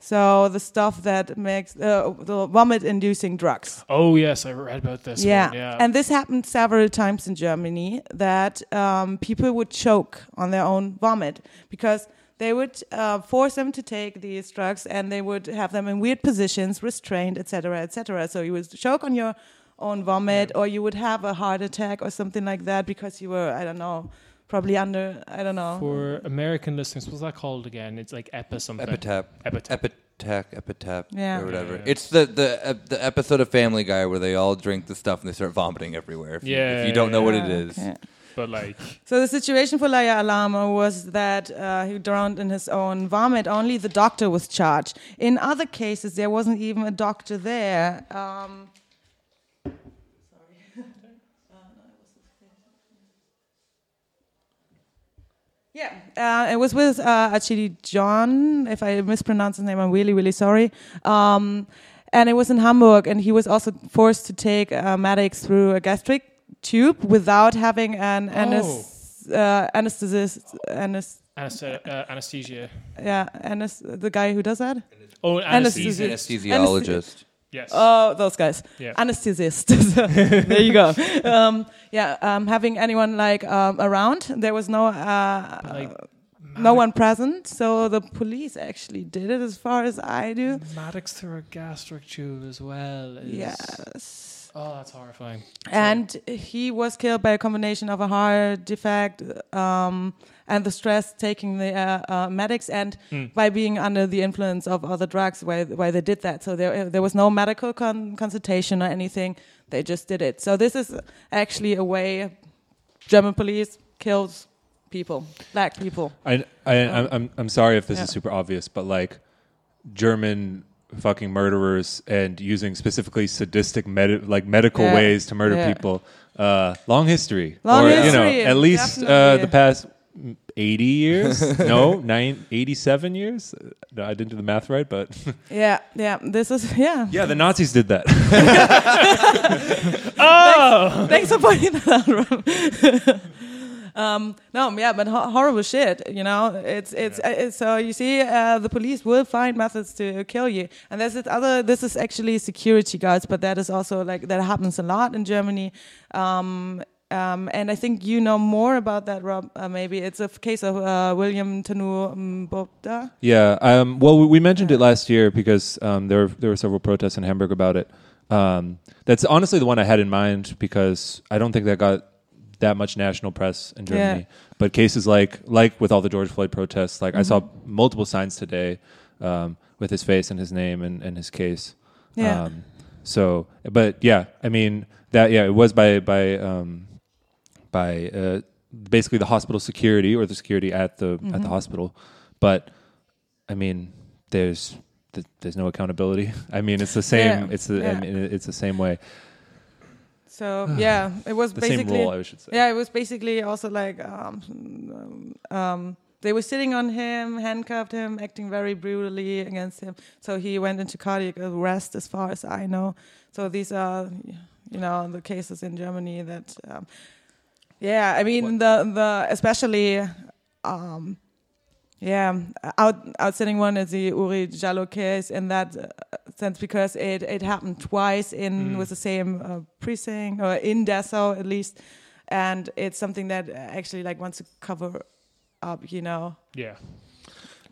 So the stuff that makes uh, the vomit-inducing drugs. Oh yes, I read about this. Yeah. Yeah. and this happened several times in Germany that um, people would choke on their own vomit because they would uh, force them to take these drugs and they would have them in weird positions, restrained, etc., etc. So you would choke on your own vomit, or you would have a heart attack or something like that because you were, I don't know, probably under, I don't know. For American listeners, what's that called again? It's like epi something. Epitaph. Epitaph. Epitaph, epitaph, Yeah. or whatever. Yeah, yeah. It's the the uh, the episode of Family Guy where they all drink the stuff and they start vomiting everywhere. If you, Yeah, if you don't know what it is. Okay. But like, So the situation for Laye Alama was that uh, he drowned in his own vomit. Only the doctor was charged. In other cases, there wasn't even a doctor there. Um, Yeah, uh, it was with uh, Achidi John. If I mispronounce his name, I'm really, really sorry. Um, and it was in Hamburg, and he was also forced to take uh, emetics through a gastric tube without having an anes- uh, anesthetist. Anes- anesthe- uh, anesthesia. yeah, anes- the guy who does that. Oh, Anesthesia. anesthesia. anesthesiologist. Yes. Oh, those guys. Yeah. Anesthesist. There you go. Um, yeah, um, having anyone like um, around, there was no uh, like, no one present, so the police actually did it, as far as I do. emetics through a gastric tube as well. Is, Yes. Oh, that's horrifying. And he was killed by a combination of a heart defect um, and the stress taking the uh, uh, medics and Hmm. by being under the influence of other drugs why, why they did that. So there, there was no medical con- consultation or anything. They just did it. So this is actually a way German police kills people, black people. I, I, I'm, I'm, I'm sorry if this Yeah. is super obvious, but like German fucking murderers and using specifically sadistic med- like medical Yeah. ways to murder Yeah. people. Uh, long history. Long or, You know, at least uh, the past mm, 80 years. no, nine, 87 years. No, I didn't do the math right, but Yeah, yeah. This is yeah. yeah, the Nazis did that. Oh! Thanks for pointing that out. Um, no, yeah, but ho- horrible shit. You know, it's it's, uh, it's so you see, uh, the police will find methods to kill you, and there's this other. This is actually security guards, but that is also like that happens a lot in Germany. Um, um, and I think you know more about that, Rob. Uh, maybe it's a case of uh, William Tonou Mbobda. Yeah. Um, well, we- we mentioned it last year because um, there were, there were several protests in Hamburg about it. Um, that's honestly the one I had in mind because I don't think that got that much national press in Yeah. Germany. But cases like like with all the George Floyd protests, like I saw multiple signs today. Um, with his face and his name and, and his case. Yeah. Um, so, but yeah, I mean that. Yeah, it was by by um, by uh, basically the hospital security or the security at the at the hospital. But I mean, there's th- there's no accountability. I mean, it's the same. Yeah, It's the I mean, it's the same way. So yeah, it was The same basically role, I should say. yeah, it was basically also like um, um, they were sitting on him, handcuffed him, acting very brutally against him. So he went into cardiac arrest, as far as I know. So these are, you know, the cases in Germany that, um, yeah, I mean the the especially. Um, yeah, out, outstanding one is the Oury Jalloh case in that uh, sense because it, it happened twice in with the same uh, precinct or in Dessau at least, and it's something that actually like wants to cover up, you know. Yeah.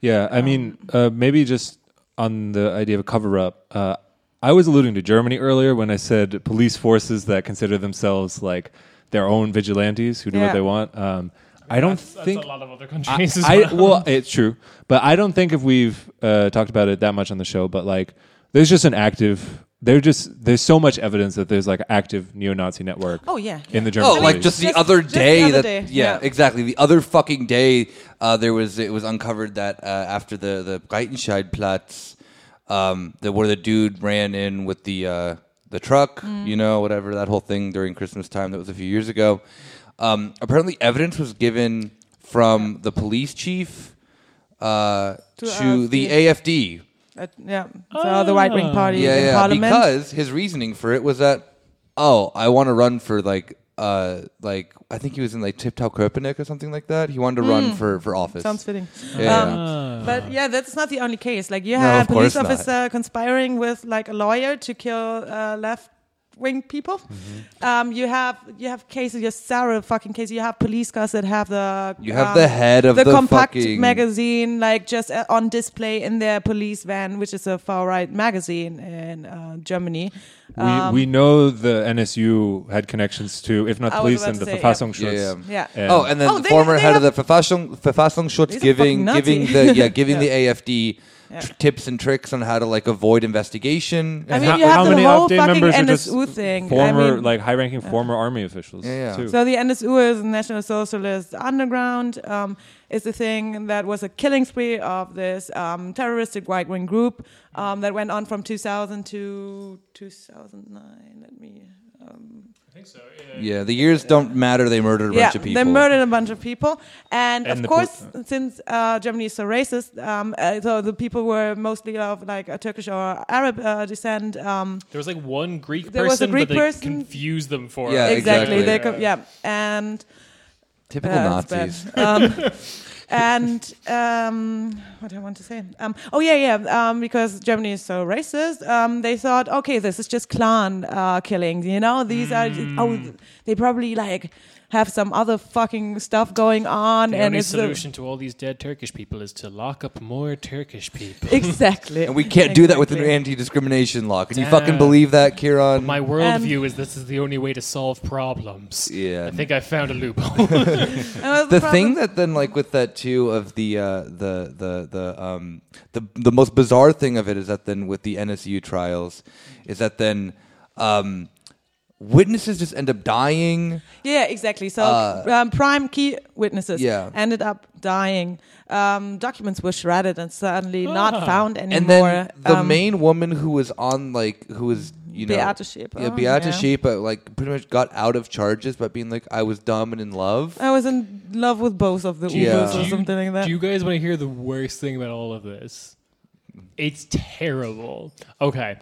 Yeah, I mean, uh, maybe just on the idea of a cover up. Uh, I was alluding to Germany earlier when I said police forces that consider themselves like their own vigilantes who do what they want. Um, I don't That's, that's think a lot of other I, countries as I- well. well, it's true, but I don't think if we've uh, talked about it that much on the show, but like, there's just an active. There's just there's so much evidence that there's like active neo-Nazi network Oh yeah. in the German. Oh, like just the Just- other just the day other that day, Yeah, yeah. exactly. The other fucking day, uh, there was it was uncovered that uh, after the the Breitscheidplatz, um, the where the dude ran in with the uh, the truck, Mm. you know, whatever that whole thing during Christmas time that was a few years ago. Um, apparently, evidence was given from the police chief uh, To to, the AFD. AFD. Uh, yeah. So the right wing Ah. party Yeah, in yeah. parliament. Because his reasoning for it was that, oh, I want to run for like, uh, like I think he was in like Treptow Köpenick or something like that. He wanted to run for for office. Sounds fitting. Yeah, Um, yeah. But yeah, that's not the only case. Like you No, have of course police not. officer conspiring with like a lawyer to kill uh, left wing people. Mm-hmm. Um, you have you have cases. Your Sarah fucking case. You have police cars that have the You have um, the head of the, compact fucking magazine like just uh, on display in their police van, which is a far right magazine in uh, Germany. we, Um, we know the NSU had connections to, if not I police, about and the say, yeah. Verfassungsschutz. Yeah, yeah. yeah. Oh, and then Oh, the they- former they head of the Verfassung, Verfassungsschutz giving giving the yeah giving the AFD Yeah. tr- tips and tricks on how to like avoid investigation. I mean, how- you have how the many whole AfD fucking members are just NSU thing. I Former, mean- like high-ranking former army officials. Yeah, yeah. Too. So the NSU is National Socialist Underground. Um, is the thing that was a killing spree of this um, terroristic right wing group um, that went on from 2000 to 2009. Let me. Um, I think so. yeah, the years don't matter. They murdered a yeah, bunch of people. they murdered a bunch of people, and, And of course, po- since uh, Germany is so racist, um, uh, so the people were mostly of like a Turkish or Arab uh, descent. Um, There was like one Greek There was a person, Greek but they person- confused them for Yeah, it. exactly, exactly. they co- yeah, and Typical Yeah, Nazis. Um, and um, what do I want to say? Um, oh yeah, yeah. Um, because Germany is so racist, um, they thought, okay, this is just clan uh, killing. You know, these are oh, they probably like have some other fucking stuff going on, The and only it's the- solution to all these dead Turkish people is to lock up more Turkish people. exactly. And we can't do that with an anti-discrimination law. Can you fucking believe that, Kieran? My worldview is this is the only way to solve problems. yeah. I think I found a loophole. And that's the thing that then like with that too of the uh, the the the um the the most bizarre thing of it is that then with the NSU trials is that then um witnesses just end up dying. Yeah, exactly. So Uh, um, prime key witnesses Yeah. ended up dying. Um, documents were shredded and suddenly not Ah. found anymore. And then the Um, main woman who was on like who was you know Beate Zschäpe. yeah Beate yeah. Zschäpe like pretty much got out of charges by being like I was dumb and in love. I was in love with both of the Yeah. Uwes Do or you- something like that. Do you guys want to hear the worst thing about all of this? It's terrible. Okay.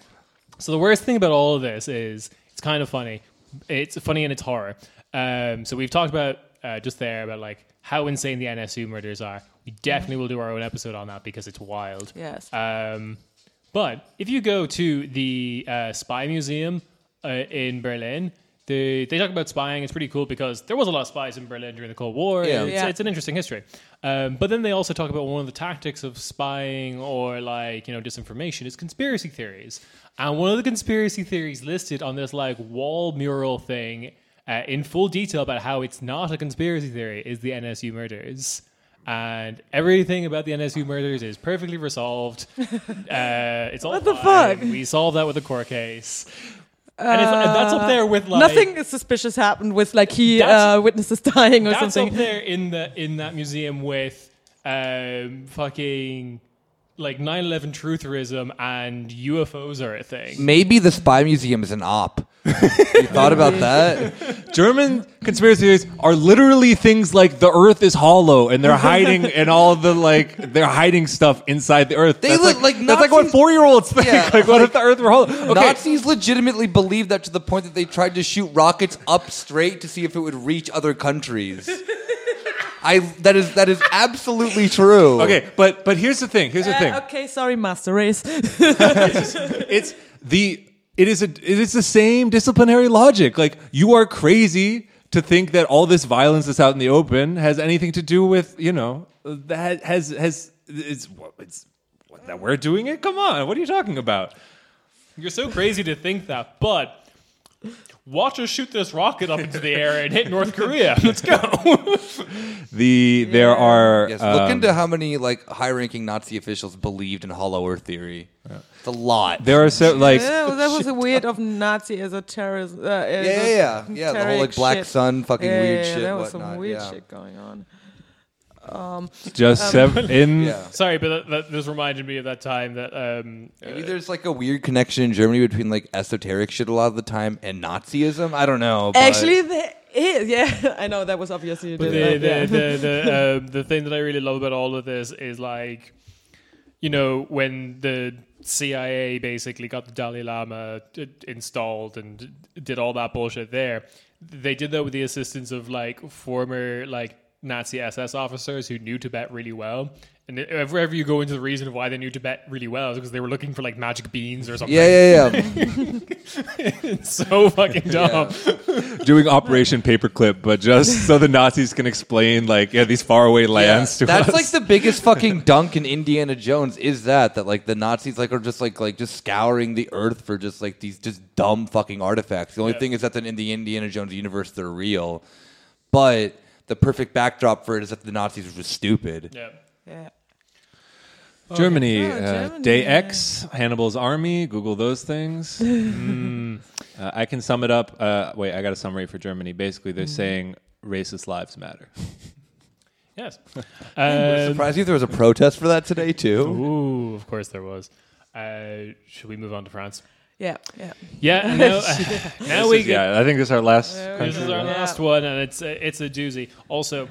So the worst thing about all of this is it's kind of funny. It's funny and it's horror. Um, so we've talked about uh, just there about like how insane the NSU murders are. We definitely will do our own episode on that because it's wild. yes. Um, but if you go to the uh, Spy Museum uh, in Berlin, they, they talk about spying. It's pretty cool because there was a lot of spies in Berlin during the Cold War. Yeah. It's, Yeah. it's an interesting history. Um, but then they also talk about one of the tactics of spying or like, you know, disinformation is conspiracy theories. And one of the conspiracy theories listed on this like wall mural thing uh, in full detail about how it's not a conspiracy theory is the NSU murders. and everything about the NSU murders is perfectly resolved. uh, it's all What the fine. fuck? We solved that with a court case. and, and that's up there with like Nothing suspicious happened with like he uh, witnesses dying or That's something. That's up there in the in that museum with um, fucking like 9/11 trutherism and UFOs are a thing. Maybe the spy museum is an op. you thought about that? German conspiracy theories are literally things like the Earth is hollow and they're hiding and all the like they're hiding stuff inside the Earth. They that's look like that's like what Nazis- four year olds think. Yeah, like, what if the Earth were hollow? Okay, Nazis legitimately believed that to the point that they tried to shoot rockets up straight to see if it would reach other countries. I that is that is absolutely true. okay, but but here's the thing. Here's the thing. Uh, okay, sorry, Master Race. it's the it is a it is the same disciplinary logic. Like you are crazy to think that all this violence that's out in the open has anything to do with you know that has has it's it's what, that we're doing it. Come on, what are you talking about? You're so crazy to think that, but watch us shoot this rocket up into the air and hit North Korea. Let's go. The there are Yes, look um, into how many like high-ranking Nazi officials believed in Hollow Earth theory. It's a lot. there are so like yeah, well, that was a weird of Nazi as a terrorist. Uh, as yeah, a yeah, yeah, yeah. The whole like terrorist Black shit. Sun, fucking yeah, weird yeah, shit. There was whatnot, some weird yeah. shit going on. Just seven in Yeah. Sorry, but that, that this reminded me of that time that um, Maybe there's like a weird connection in Germany between like esoteric shit a lot of the time and Nazism. I don't know. but- Actually, there is. Yeah, I know that was obviously. the, the, the, the, the, um, the thing that I really love about all of this is like, you know, when the CIA basically got the Dalai Lama uh, installed and did all that bullshit there, they did that with the assistance of like former like Nazi SS officers who knew Tibet really well. And if ever you go into the reason of why they knew Tibet really well is because they were looking for like magic beans or something. yeah, yeah, yeah. It's so fucking dumb. doing Operation Paperclip, but just so the Nazis can explain like yeah these faraway lands to That's us. like the biggest fucking dunk in Indiana Jones is that that like the Nazis like are just like like just scouring the earth for just like these just dumb fucking artifacts. The only Yeah. thing is that in the Indiana Jones universe they're real, but the perfect backdrop for it is that the Nazis were just stupid. Yeah. yeah. Germany, Oh, uh, Germany, Day. X, Hannibal's army. Google those things. Mm. Uh, I can sum it up. Uh, wait, I got a summary for Germany. Basically, Mm. they're saying racist lives matter. Yes. Would Um, surprise you there was a protest for that today too. Ooh, of course there was. Uh, should we move on to France? Yeah, yeah. Yeah, no, now we is- get. yeah, I think this is our last. This is our Yeah. last one, and it's a, it's a doozy. Also,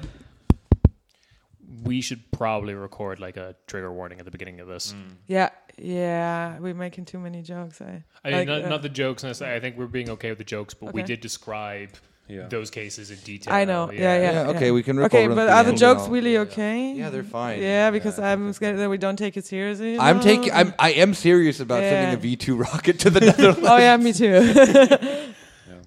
we should probably record like a trigger warning at the beginning of this. Yeah, yeah, we're making too many jokes. I, I mean, like, not, uh, not the jokes necessarily. I think we're being okay with the jokes, but we did describe Yeah. those cases in detail. I know. Yeah, yeah. Yeah, okay, we can Okay, but the are the jokes you really okay? Yeah, they're fine. Yeah, because Yeah. I'm scared that we don't take it seriously. I'm taking. I'm. I am serious about Yeah. sending a V two rocket to the Netherlands. Oh yeah, me too.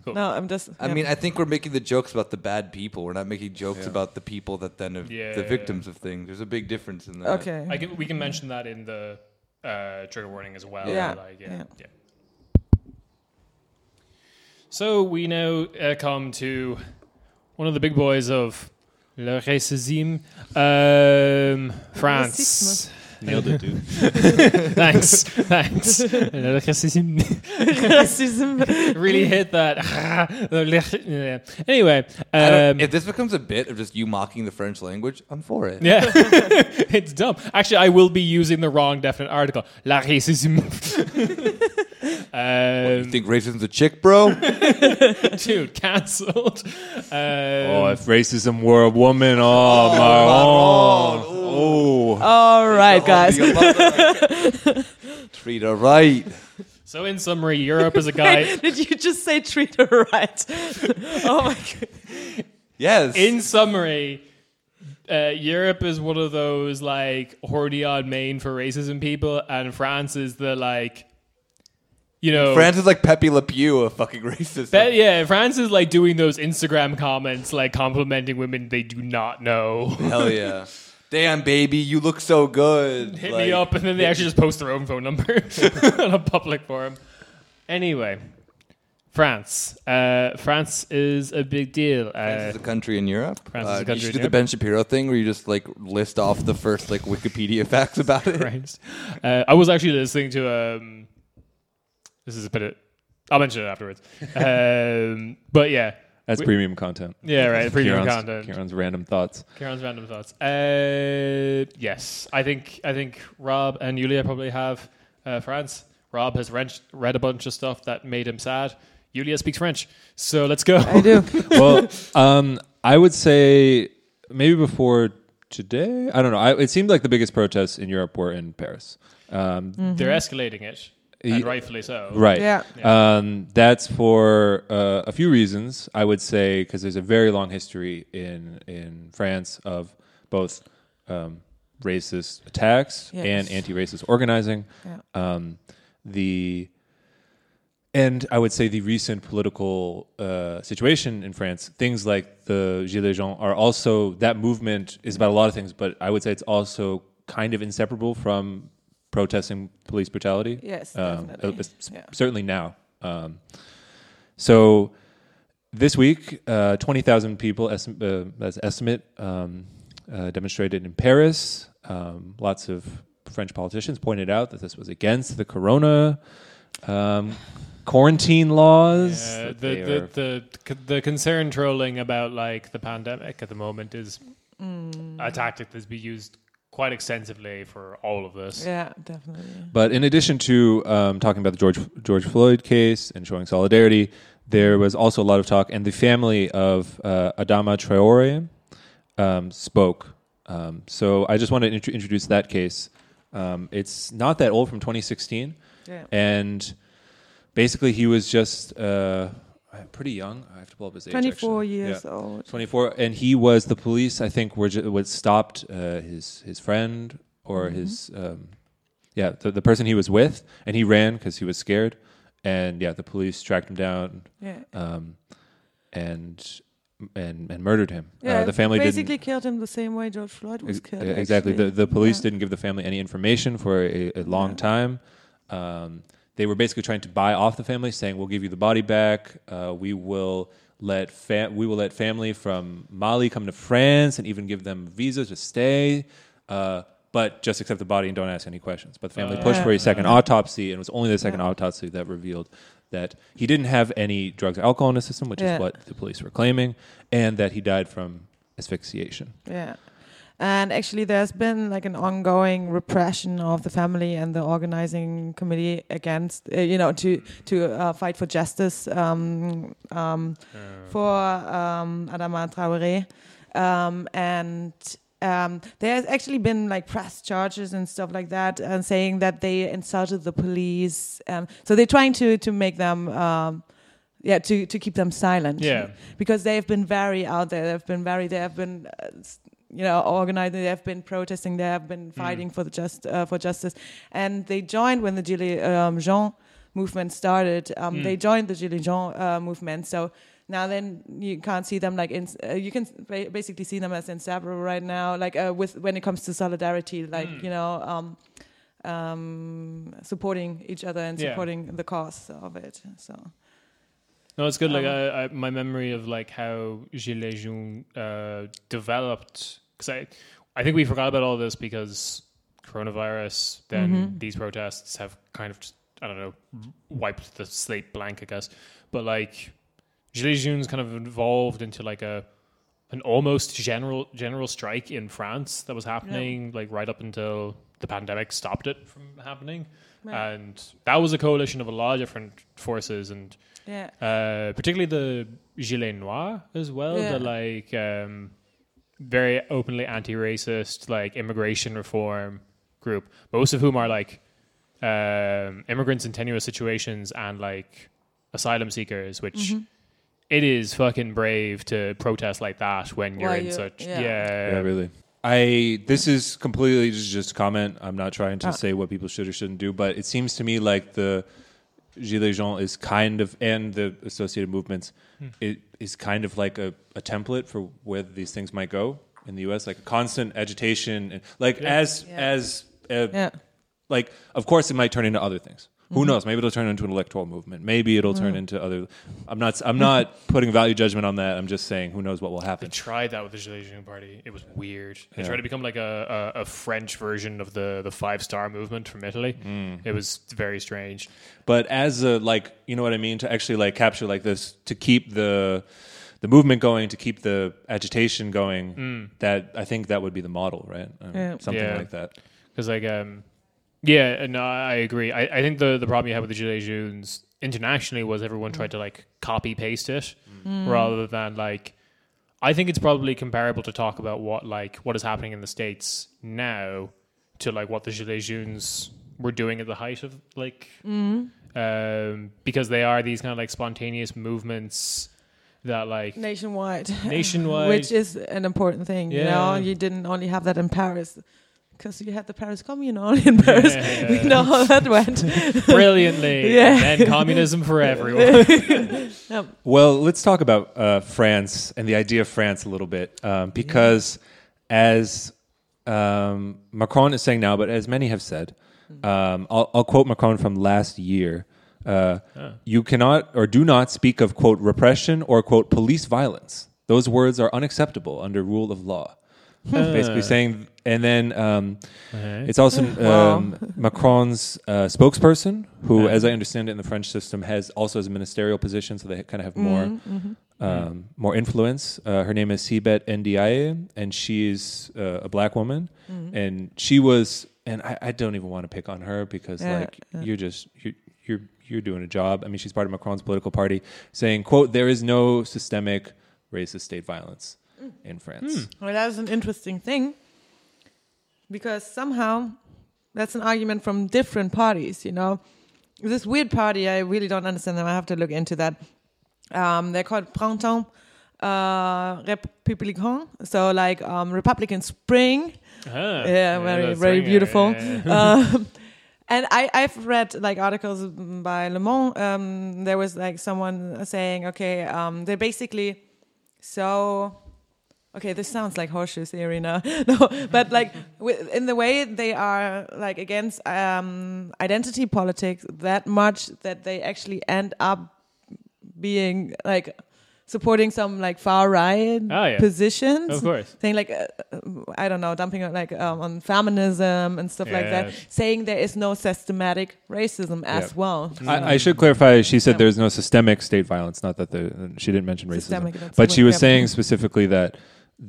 Cool. No, I'm just. I yeah. mean, I think we're making the jokes about the bad people. We're not making jokes Yeah. about the people that then have Yeah, the yeah, victims of things. There's a big difference in that. okay. I can, we can mention that in the uh, trigger warning as well. Yeah. Like, yeah, Yeah. Yeah. So we now uh, come to one of the big boys of Le Racisme, um, France. Nailed it, dude. thanks, thanks. Le Racisme. Racism. really hit that. Anyway, um, if this becomes a bit of just you mocking the French language, I'm for it. yeah, it's dumb. Actually, I will be using the wrong definite article. La racisme. You um, think racism's a chick, bro? dude, cancelled. Um, Oh, if racism were a woman, oh, my god. oh, oh. All right, guys. Treat her right. so, in summary, Europe is a guy. Did you just say treat her right? oh my god. Yes. in summary, uh, Europe is one of those like hordy on main for racism people, and France is the like, you know, France is like Pepe Le Pew of fucking racism. Yeah, France is like doing those Instagram comments, like complimenting women they do not know. Hell yeah. Damn, baby, you look so good. Hit Like, me up, and then they actually just post their own phone number on a public forum. Anyway, France. Uh, France is a big deal. France Uh, is a country in Europe. France is a Uh, country you should in do the Ben Shapiro thing where you just like list off the first like Wikipedia facts about it. Christ. Uh, I was actually listening to. Um, this is a bit of. I'll mention it afterwards. um, but yeah. That's We- premium content. Yeah, right. Premium Kieran's, content. Kieran's random thoughts. Kieran's random thoughts. Uh, yes, I think I think Rob and Yulia probably have uh, France. Rob has read, read a bunch of stuff that made him sad. Yulia speaks French, so let's go. I do. well, um, I would say maybe before today. I don't know. I, it seemed like the biggest protests in Europe were in Paris. Um, They're escalating it, and Ye- rightfully so. Right. Yeah. Um, that's for uh, a few reasons. I would say because there's a very long history in in France of both um, racist attacks Yes. and anti-racist organizing. Yeah. Um, the and I would say the recent political uh, situation in France, things like the Gilets jaunes are also that movement is about a lot of things, but I would say it's also kind of inseparable from protesting police brutality. Yes, Um, definitely. it's- Yeah. Certainly now. Um, so this week, uh, 20,000 people, estim- uh, that's estimate, um, uh, demonstrated in Paris. Um, lots of French politicians pointed out that this was against the corona um, quarantine laws. Yeah, the, the, are- the the concern trolling about like the pandemic at the moment is a tactic that's been used quite extensively for all of this. Yeah, definitely. But in addition to um, talking about the George George Floyd case and showing solidarity, there was also a lot of talk, and the family of uh, Adama Traore um, spoke. Um, so I just want to int- introduce that case. Um, it's not that old, from 2016, Yeah. and basically he was just uh, pretty young. I have to pull up his age. 24 actually. years Yeah. old. 24 and he was the police i think were was stopped uh, his his friend or Mm-hmm. his um, yeah the, the person he was with and he ran because he was scared and yeah the police tracked him down Yeah. um, and and and murdered him Yeah, uh, the family basically killed him the same way George Floyd was Ex- killed. uh, exactly the, the police Yeah. didn't give the family any information for a, a long Yeah. time um, they were basically trying to buy off the family saying we'll give you the body back uh, we will let fa- we will let family from Mali come to France and even give them visas to stay uh, but just accept the body and don't ask any questions but the family pushed for a second autopsy and it was only the second autopsy that revealed that he didn't have any drugs or alcohol in his system which Yeah. is what the police were claiming and that he died from asphyxiation Yeah. And actually, there's been like an ongoing repression of the family and the organizing committee against, uh, you know, to to uh, fight for justice um, um, for um, Adama Traoré. Um, and um, there's actually been like press charges and stuff like that, and saying that they insulted the police. Um, so they're trying to to make them. Um, yeah, to, to keep them silent. Yeah. because they've been very out there. They've been very. They have been, uh, you know, organizing. They have been protesting. They have been fighting for the just uh, for justice, and they joined when the Gilets um, jaunes movement started. Um, They joined the Gilets jaunes uh, movement. So now then you can't see them like in, uh, you can ba- basically see them as inseparable right now. Like uh, with when it comes to solidarity, like you know. Um, um, supporting each other and Yeah. supporting the cause of it. So No, it's good. Like Um, I, I, my memory of like how Gilets jaunes uh, developed, because I, I think we forgot about all this because coronavirus. Then Mm-hmm. these protests have kind of, just, I don't know, wiped the slate blank, I guess. But like Gilets jaunes kind of evolved into like a an almost general general strike in France that was happening like right up until the pandemic stopped it from happening. Right. And that was a coalition of a lot of different forces and yeah, uh, particularly the Gilets Noirs as well, Yeah. the like um, very openly anti-racist, like immigration reform group, most of whom are like um, immigrants in tenuous situations and like asylum seekers, which Mm-hmm. it is fucking brave to protest like that when you're While in you- such yeah. yeah, Yeah, really. I this is completely just just a comment. I'm not trying to Ah. say what people should or shouldn't do, but it seems to me like the Gilets jaunes is kind of and the associated movements Hmm. it is kind of like a, a template for where these things might go in the U.S. Like a constant agitation, and like Yeah. as Yeah. as uh, yeah. like of course it might turn into other things Who knows? Maybe it'll turn into an electoral movement. Maybe it'll turn into other. I'm not. I'm not putting value judgment on that. I'm just saying, who knows what will happen. They tried that with the Gilets Jaunes party. It was weird. They Yeah. tried to become like a, a, a French version of the, the five star movement from Italy. Mm. It was very strange. But as a like, you know what I mean, to actually like capture like this, to keep the the movement going, to keep the agitation going. That I think that would be the model, right? Um, Yeah. Something Mm. Yeah. like that. Because like um, yeah, uh, no, I agree. I, I think the the problem you had with the Gilets Jaunes internationally was everyone tried to like copy paste it mm. rather than like. I think it's probably comparable to talk about what like what is happening in the states now to like what the Gilets Jaunes were doing at the height of like mm. um, because they are these kind of like spontaneous movements that like nationwide. Nationwide. which is an important thing. You know, Yeah. you didn't only have that in Paris. Because you had the Paris Commune on in Paris. Yeah. We know how that went. brilliantly Yeah. and communism for everyone. Yep. Well, let's talk about uh, France and the idea of France a little bit, um, because as um, Macron is saying now, but as many have said, um, I'll, I'll quote Macron from last year. Uh, You cannot or do not speak of quote repression or quote police violence. Those words are unacceptable under rule of law. Basically saying, and then um, it's also um, Macron's uh, spokesperson, who, as I understand it, in the French system, has also has a ministerial position, so they kind of have more um, more influence. Uh, her name is Sibeth Ndiaye, and she's uh, a black woman, and she was. And I, I don't even want to pick on her because, Yeah, like, yeah. you're just you're, you're you're doing a job. I mean, she's part of Macron's political party, saying, "quote There is no systemic racist state violence in France." Well, that is an interesting thing because somehow that's an argument from different parties. You know, this weird party. I really don't understand them. I have to look into that. Um, they're called Printemps uh, Républicain, so like um, Republican Spring. Ah, Yeah, very, that's very beautiful. Yeah, yeah. um, and I, I've read like articles by Le Monde. Um, there was like someone saying, okay, um, they're basically so. Okay, this sounds like horseshoe theory now. no, but like in the way they are like against um, identity politics that much that they actually end up being like supporting some like far right Oh, yeah. positions Of course. saying like uh, uh, I don't know, dumping on, like um, on feminism and stuff like that, saying there is no systematic racism as Yeah. well. I, I should clarify. She said Yeah. there's no systemic state violence. Not that the she didn't mention racism, Systemic, but she was yeah. saying specifically that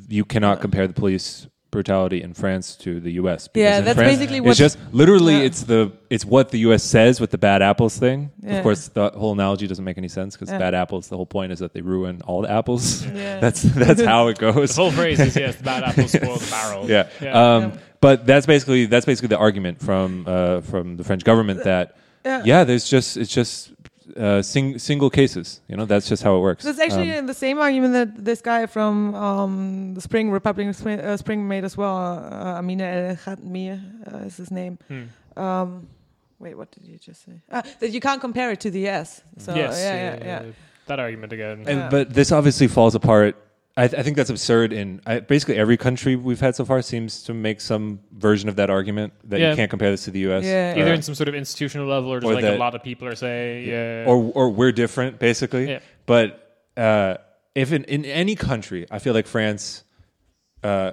you cannot compare the police brutality in France to the U.S. because Yeah, in that's France, basically It's what- just literally Yeah. it's the it's what the U.S. says with the bad apples thing. Yeah. Of course, the whole analogy doesn't make any sense because Yeah. bad apples. The whole point is that they ruin all the apples. Yeah. that's that's how it goes. The whole phrase is yes, the bad apple spoil the barrel. Yeah. Yeah. Um, Yeah. But that's basically that's basically the argument from uh, from the French government that Yeah. yeah, there's just it's just uh, sing, single cases. You know, that's just how it works. So it's actually Um, the same argument that this guy from um, the Spring Republic Spring, uh, Spring made as well. Uh, Amine El Khatmi uh, is his name. Hmm. Um, wait, what did you just say? Ah, that you can't compare it to the S. So yes. yeah, yeah, yeah. That argument again. and Yeah. but this obviously falls apart. I, th- I think that's absurd. In I, basically every country we've had so far seems to make some version of that argument that Yeah. you can't compare this to the U.S. Yeah. Either uh, in some sort of institutional level or just or like that- a lot of people are saying, yeah. or or we're different basically. Yeah. But uh, if in, in any country, I feel like France uh,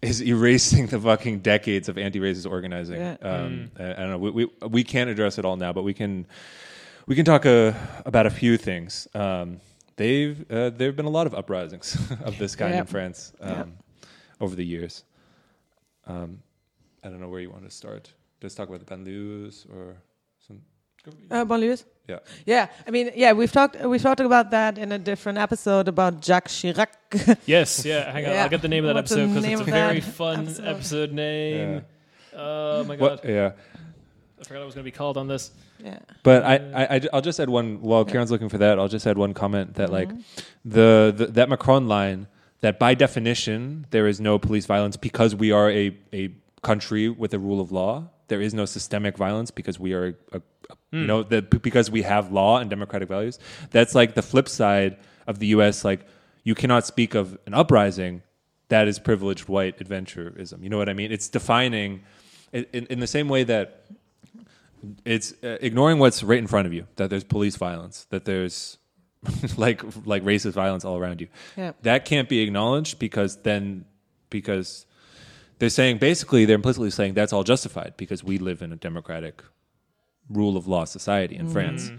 is erasing the fucking decades of anti-racist organizing. Yeah. Um, I, I don't know. We, we we can't address it all now, but we can we can talk uh, about a few things. Um, they've uh, there have been a lot of uprisings of this kind Yeah. in France um, Yeah. over the years. Um, I don't know where you want to start. Just talk about the banlieues or some. Uh, banlieues? Yeah. Yeah, I mean, yeah, we've talked we've talked about that in a different episode about Jacques Chirac. yes, yeah. Hang on, Yeah. I'll get the name of that What's episode because it's a very fun episode? episode, name. Oh my god, What? Yeah. I forgot I was going to be called on this. Yeah, But I, I, I, will just add one. While Kieran's looking for that, I'll just add one comment that mm-hmm. like the, the that Macron line that by definition there is no police violence because we are a a country with a rule of law. There is no systemic violence because we are a, a you hmm. know the, because we have law and democratic values. That's like the flip side of the U.S. Like you cannot speak of an uprising that is privileged white adventurism. You know what I mean? It's defining in, in, in the same way that it's uh, ignoring what's right in front of you. That there's police violence. That there's like like racist violence all around you. Yeah. That can't be acknowledged because then because they're saying basically they're implicitly saying that's all justified because we live in a democratic rule of law society in France.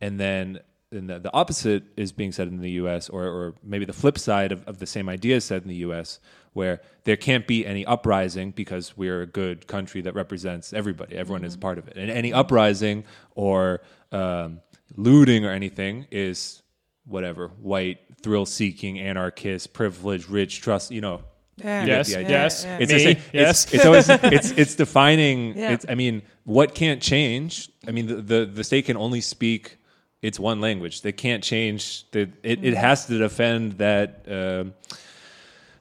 And then and the, the opposite is being said in the US, or, or maybe the flip side of, of the same idea is said in the US, where there can't be any uprising because we're a good country that represents everybody. Everyone is part of it. And any uprising or um, looting or anything is whatever white, thrill seeking, anarchist, privileged, rich, trust, you know. Yeah. Yes, the yes. Yeah. It's, Me, yes. it's, it's always it's it's defining. Yeah. It's, I mean, what can't change? I mean, the, the the state can only speak its one language. They can't change. The, it it has to defend that um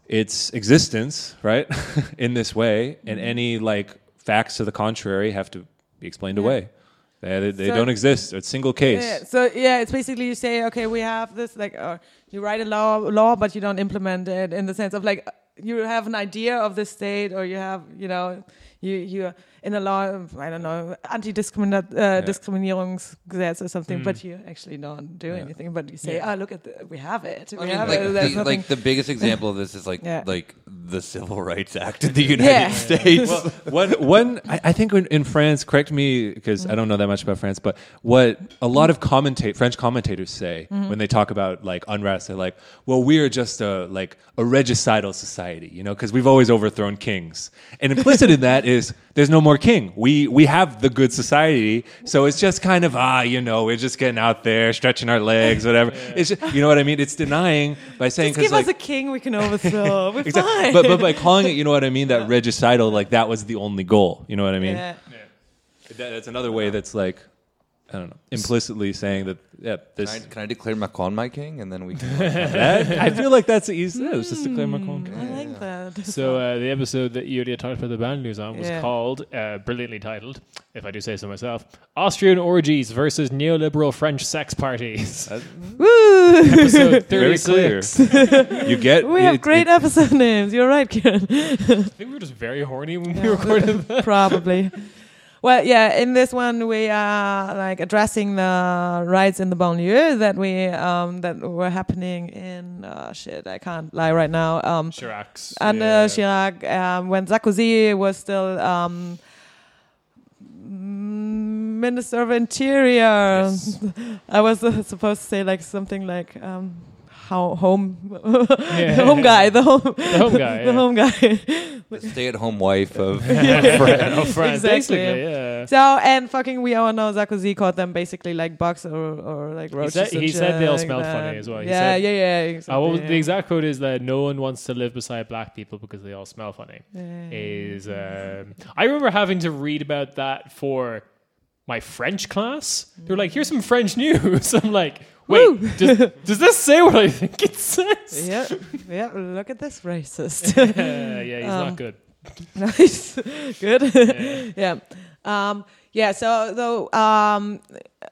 its existence, right, in this way, and any like facts to the contrary have to be explained away. They, they, they So- don't exist. It's single case. Yeah, so yeah, it's basically you say, okay, we have this like, uh, you write a law, law, but you don't implement it in the sense of like, you have an idea of the state, or you have, you know, you you in a law, of, I don't know, anti-discriminat uh, Diskriminierungsgesetz or something, but you actually don't do anything. But you say, Yeah. ah, look at the, we have it. We I mean, have like, it. The, like the biggest example of this is like Yeah. like the Civil Rights Act in the United Yeah. States. well, one, one, I, I think in, in France, correct me because I don't know that much about France, but what a lot of commentate French commentators say when they talk about like unrest, they're like, "Well, we are just a like a regicidal society, you know, because we've always overthrown kings." And implicit in that is there's no more king. We we have the good society, so it's just kind of ah, you know, we're just getting out there, stretching our legs, whatever. It's just, you know what I mean? It's denying by saying Just give like us a king we can overthrow. We're Exactly. fine. But but by calling it, you know what I mean, that regicidal, like that was the only goal. You know what I mean? yeah. That, that's another way that's like, I don't know, implicitly saying that. Yeah, this. Can I, can I declare Macron my king, and then we can. that, I feel like that's easy. Yeah, it's just to claim Macron. I like that. So uh, the episode that you already talked about the banlieues on was Yeah. called, uh, brilliantly titled, if I do say so myself, Austrian orgies versus neoliberal French sex parties. Woo! episode Very clear. 36. You get. we have it- great it- episode names. You're right, Kieran. I think we were just very horny when we recorded that. Probably. Well, yeah, in this one we are like addressing the riots in the banlieue that we um that were happening in uh, shit, I can't lie right now. Um Chirac's. under yeah. Chirac um, when Sarkozy was still um Minister of Interior. Yes. I was uh, supposed to say like something like um how home Yeah. the home guy, the home The home guy. the yeah. home guy. the stay-at-home wife of Oh, France, Exactly. basically, yeah. So and fucking we all know Sarkozy called them basically like bugs or, or like roaches. said- he said they all shit smelled like funny as well. He Yeah, said- yeah, yeah. Exactly, Uh, what was, yeah. The exact quote is that no one wants to live beside black people because they all smell funny. Yeah. Is um, I remember having to read about that for my French class. They were like, "Here's some French news." I'm like, "Wait, does, does this say what I think it says?" yeah, yeah. Look at this racist. yeah, yeah, he's Um, not good. nice, good. Yeah. yeah. Um, yeah, so though um,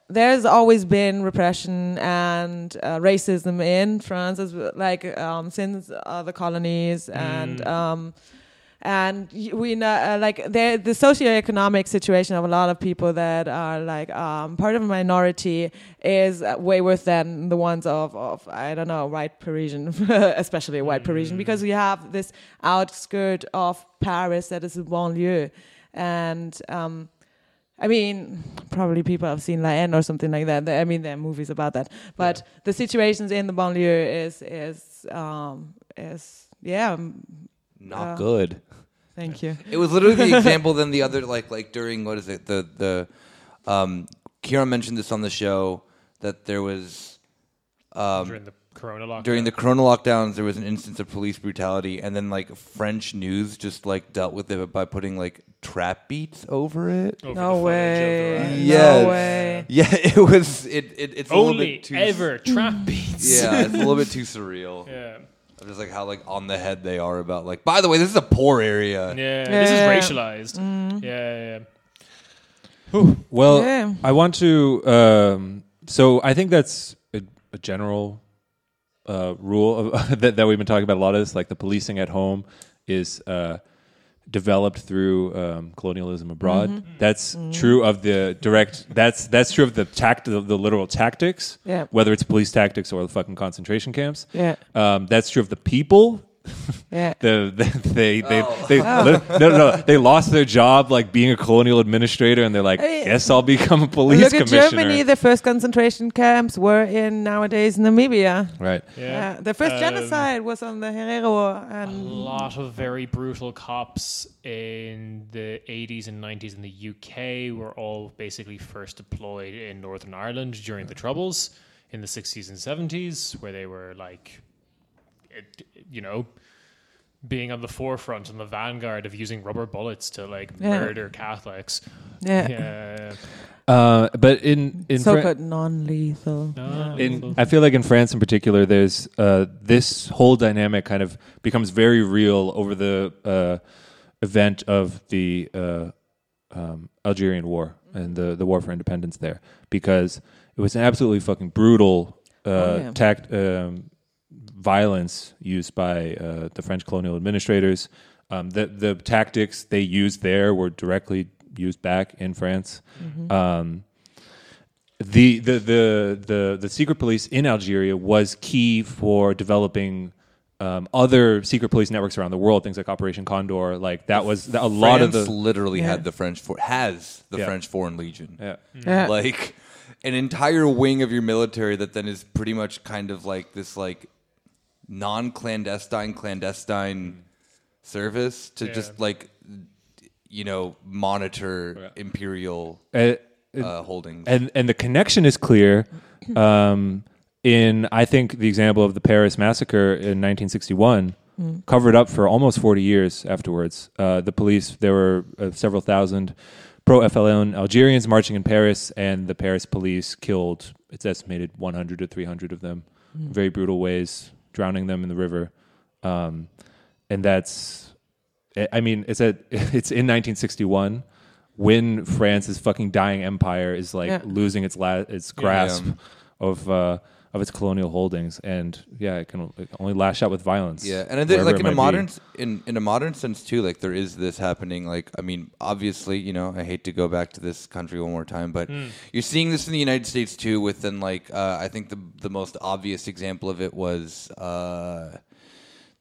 there's always been repression and uh, racism in France, as like um, since uh, the colonies, and Mm. um, and we know uh, like the the socioeconomic situation of a lot of people that are like um, part of a minority is uh, way worse than the ones of, of I don't know white Parisian, especially white Parisian, because we have this outskirt of Paris that is a banlieue, and um, I mean, probably people have seen La Haine or something like that. I mean, there are movies about that. But the situations in the banlieue is is um, is yeah. um, not Uh, good. Thank you. It was literally the example. Then the other, like, like during what is it? The the, um, Kieran mentioned this on the show that there was, um, During the Corona lockdown. during the Corona lockdowns, there was an instance of police brutality, and then like French news just like dealt with it by putting like trap beats over it. Over No the footage of the way. riot. Yes. No way. Yeah, it was. It, it it's a little Only bit too ever trap beats. Yeah, it's a little bit too surreal. yeah. Of Just like how like on the head they are about like. By the way, this is a poor area. Yeah, this is Yeah. racialized. Yeah, yeah. Well, Yeah. I want to. Um, so I think that's a, a general uh, rule of, that, that we've been talking about a lot of this. Like the policing at home is uh, developed through um, colonialism abroad. Mm-hmm. That's true of the direct. That's that's true of the tact, the, the literal tactics. Yeah. Whether it's police tactics or the fucking concentration camps. Yeah. Um, that's true of the people. Yeah. The, the they they they li- no no no they lost their job like being a colonial administrator and they're like Hey, guess I'll become a police Look at commissioner. Germany. The first concentration camps were in nowadays Namibia. right. Yeah. The first Um, genocide was on the Herero A lot of very brutal cops in the 80s and 90s in the UK were all basically first deployed in Northern Ireland during the Troubles in the 60s and 70s, where they were like, it, you know, being on the forefront and the vanguard of using rubber bullets to like Yeah. murder Catholics. yeah. Yeah. Uh, but in in so Fran- called non-lethal. No, Yeah. in I feel like in France in particular, there's uh, this whole dynamic kind of becomes very real over the uh, event of the uh, um, Algerian War and the the war for independence there, because it was an absolutely fucking brutal uh, Oh, yeah. tact um, violence used by uh, the French colonial administrators. Um, the the tactics they used there were directly used back in France. Um, the, the the the the secret police in Algeria was key for developing um, other secret police networks around the world. Things like Operation Condor, like that was a lot of France the literally Yeah. had the French for has the Yeah. French Foreign Legion. yeah. Yeah. like an entire wing of your military that then is pretty much kind of like this like non-clandestine clandestine service to Yeah. just like you know monitor Yeah. imperial Uh, uh, holdings and and the connection is clear. Um, in I think the example of the Paris massacre in 1961, covered up for almost 40 years afterwards. Uh, the police there were uh, several thousand pro FLN Algerians marching in Paris, and the Paris police killed. It's estimated 100 to 300 of them, in very brutal ways, drowning them in the river. Um, and that's, I- mean, it's at it's in 1961 when France's fucking dying empire is like Yeah. losing its la- its grasp Yeah. of uh, of its colonial holdings, and yeah, it can only lash out with violence. Yeah, and I think like in a might be. modern in in a modern sense too, like there is this happening. Like I mean, obviously, you know, I hate to go back to this country one more time, but you're seeing this in the United States too. With then like uh, I think the the most obvious example of it was uh,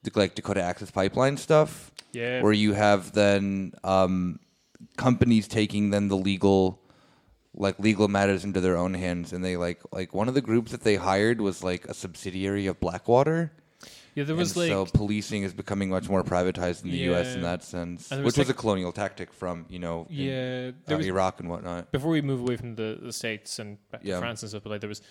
the like Dakota Access Pipeline stuff, Yeah. where you have then um, companies taking then the legal like legal matters into their own hands and they like like one of the groups that they hired was like a subsidiary of Blackwater Yeah, there was and like so policing is becoming much more privatized in the U.S. in that sense, there which was was a colonial tactic from you know in, yeah, uh, was Iraq and whatnot. before we move away from the, the states and back Yeah. to France and stuff, but like there was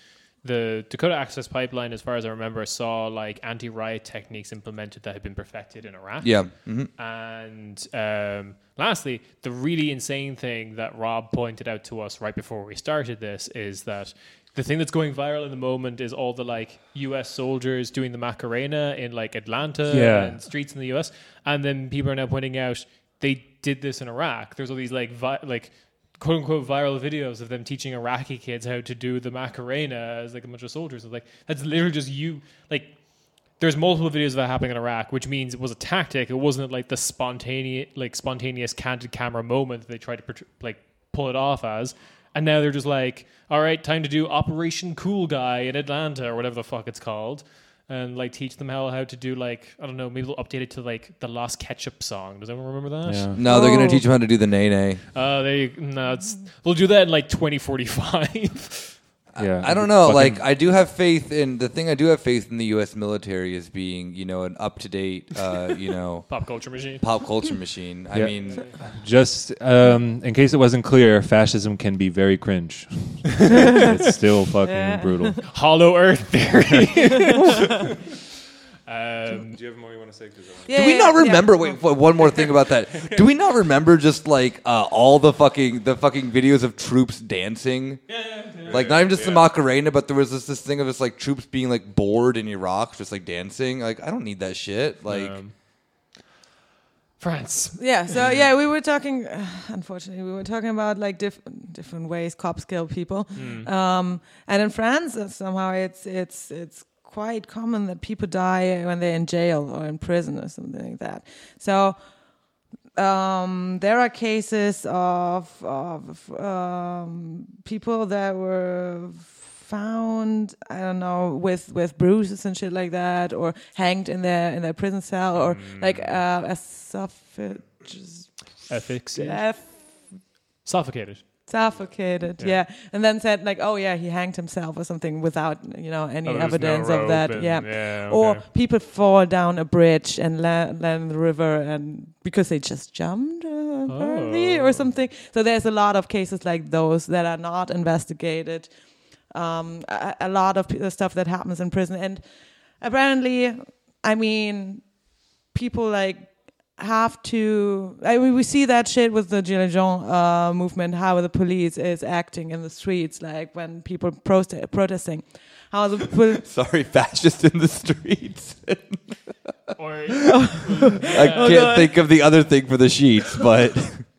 the Dakota Access Pipeline, as far as I remember, saw like anti-riot techniques implemented that had been perfected in Iraq. Yeah, hmm And um, lastly, the really insane thing that Rob pointed out to us right before we started this is that the thing that's going viral in the moment is all the like U.S. soldiers doing the Macarena in like Atlanta Yeah. and streets in the U.S. And then people are now pointing out they did this in Iraq. There's all these like vi- like quote unquote viral videos of them teaching Iraqi kids how to do the Macarena as like a bunch of soldiers. Like that's literally just you like there's multiple videos of that happening in Iraq, which means it was a tactic. It wasn't like the spontaneous, like spontaneous candid camera moment that they tried to like pull it off as. And now they're just like, all right, time to do Operation Cool Guy in Atlanta or whatever the fuck it's called, and like teach them how how to do like I don't know, maybe they'll update it to like the Lost Ketchup song. Does anyone remember that? Yeah. No, they're gonna Oh. teach them how to do the nay nay. Uh, they no, it's they'll do that in like 2045. Yeah, I don't know. Fucking- Like, I do have faith in the thing. I do have faith in the U.S. military as being, you know, an up to date, uh, you know, Pop culture machine. pop culture machine. I Yeah. mean, Just um, in case it wasn't clear, fascism can be very cringe. it's still fucking Yeah. brutal. Hollow Earth theory. um, Do you have more you want to say? Yeah, do we yeah, not yeah. remember? Wait, wait, one more thing about that. Do we not remember just like uh, all the fucking the fucking videos of troops dancing? Like not even just the Macarena, but there was this this thing of just like troops being like bored in Iraq, just like dancing. Like I don't need that shit. Like um, France. Yeah, so yeah, we were talking. Uh, unfortunately, we were talking about like diff- different ways cops kill people, um, and in France uh, somehow it's it's it's quite common that people die when they're in jail or in prison or something like that. So um, there are cases of, of um, people that were found I don't know with with bruises and shit like that, or hanged in their in their prison cell, or like uh, esophagus, Asphyxia. F- Suffocated. Suffocated, Yeah. yeah. and then said like, oh yeah, he hanged himself or something without you know any Oh, was no evidence of that, yeah. yeah Or people fall down a bridge and land, land in the river, and because they just jumped, uh, apparently, Oh. or something. So there's a lot of cases like those that are not investigated. Um, a, a lot of p- stuff that happens in prison, and apparently, I mean, people like have to. I mean, we see that shit with the Gilets jaunes uh, movement. How the police is acting in the streets, like when people prote- protesting. How the pol- Sorry, fascist in the streets. Or- I Oh, can't God. think of the other thing for the sheets, but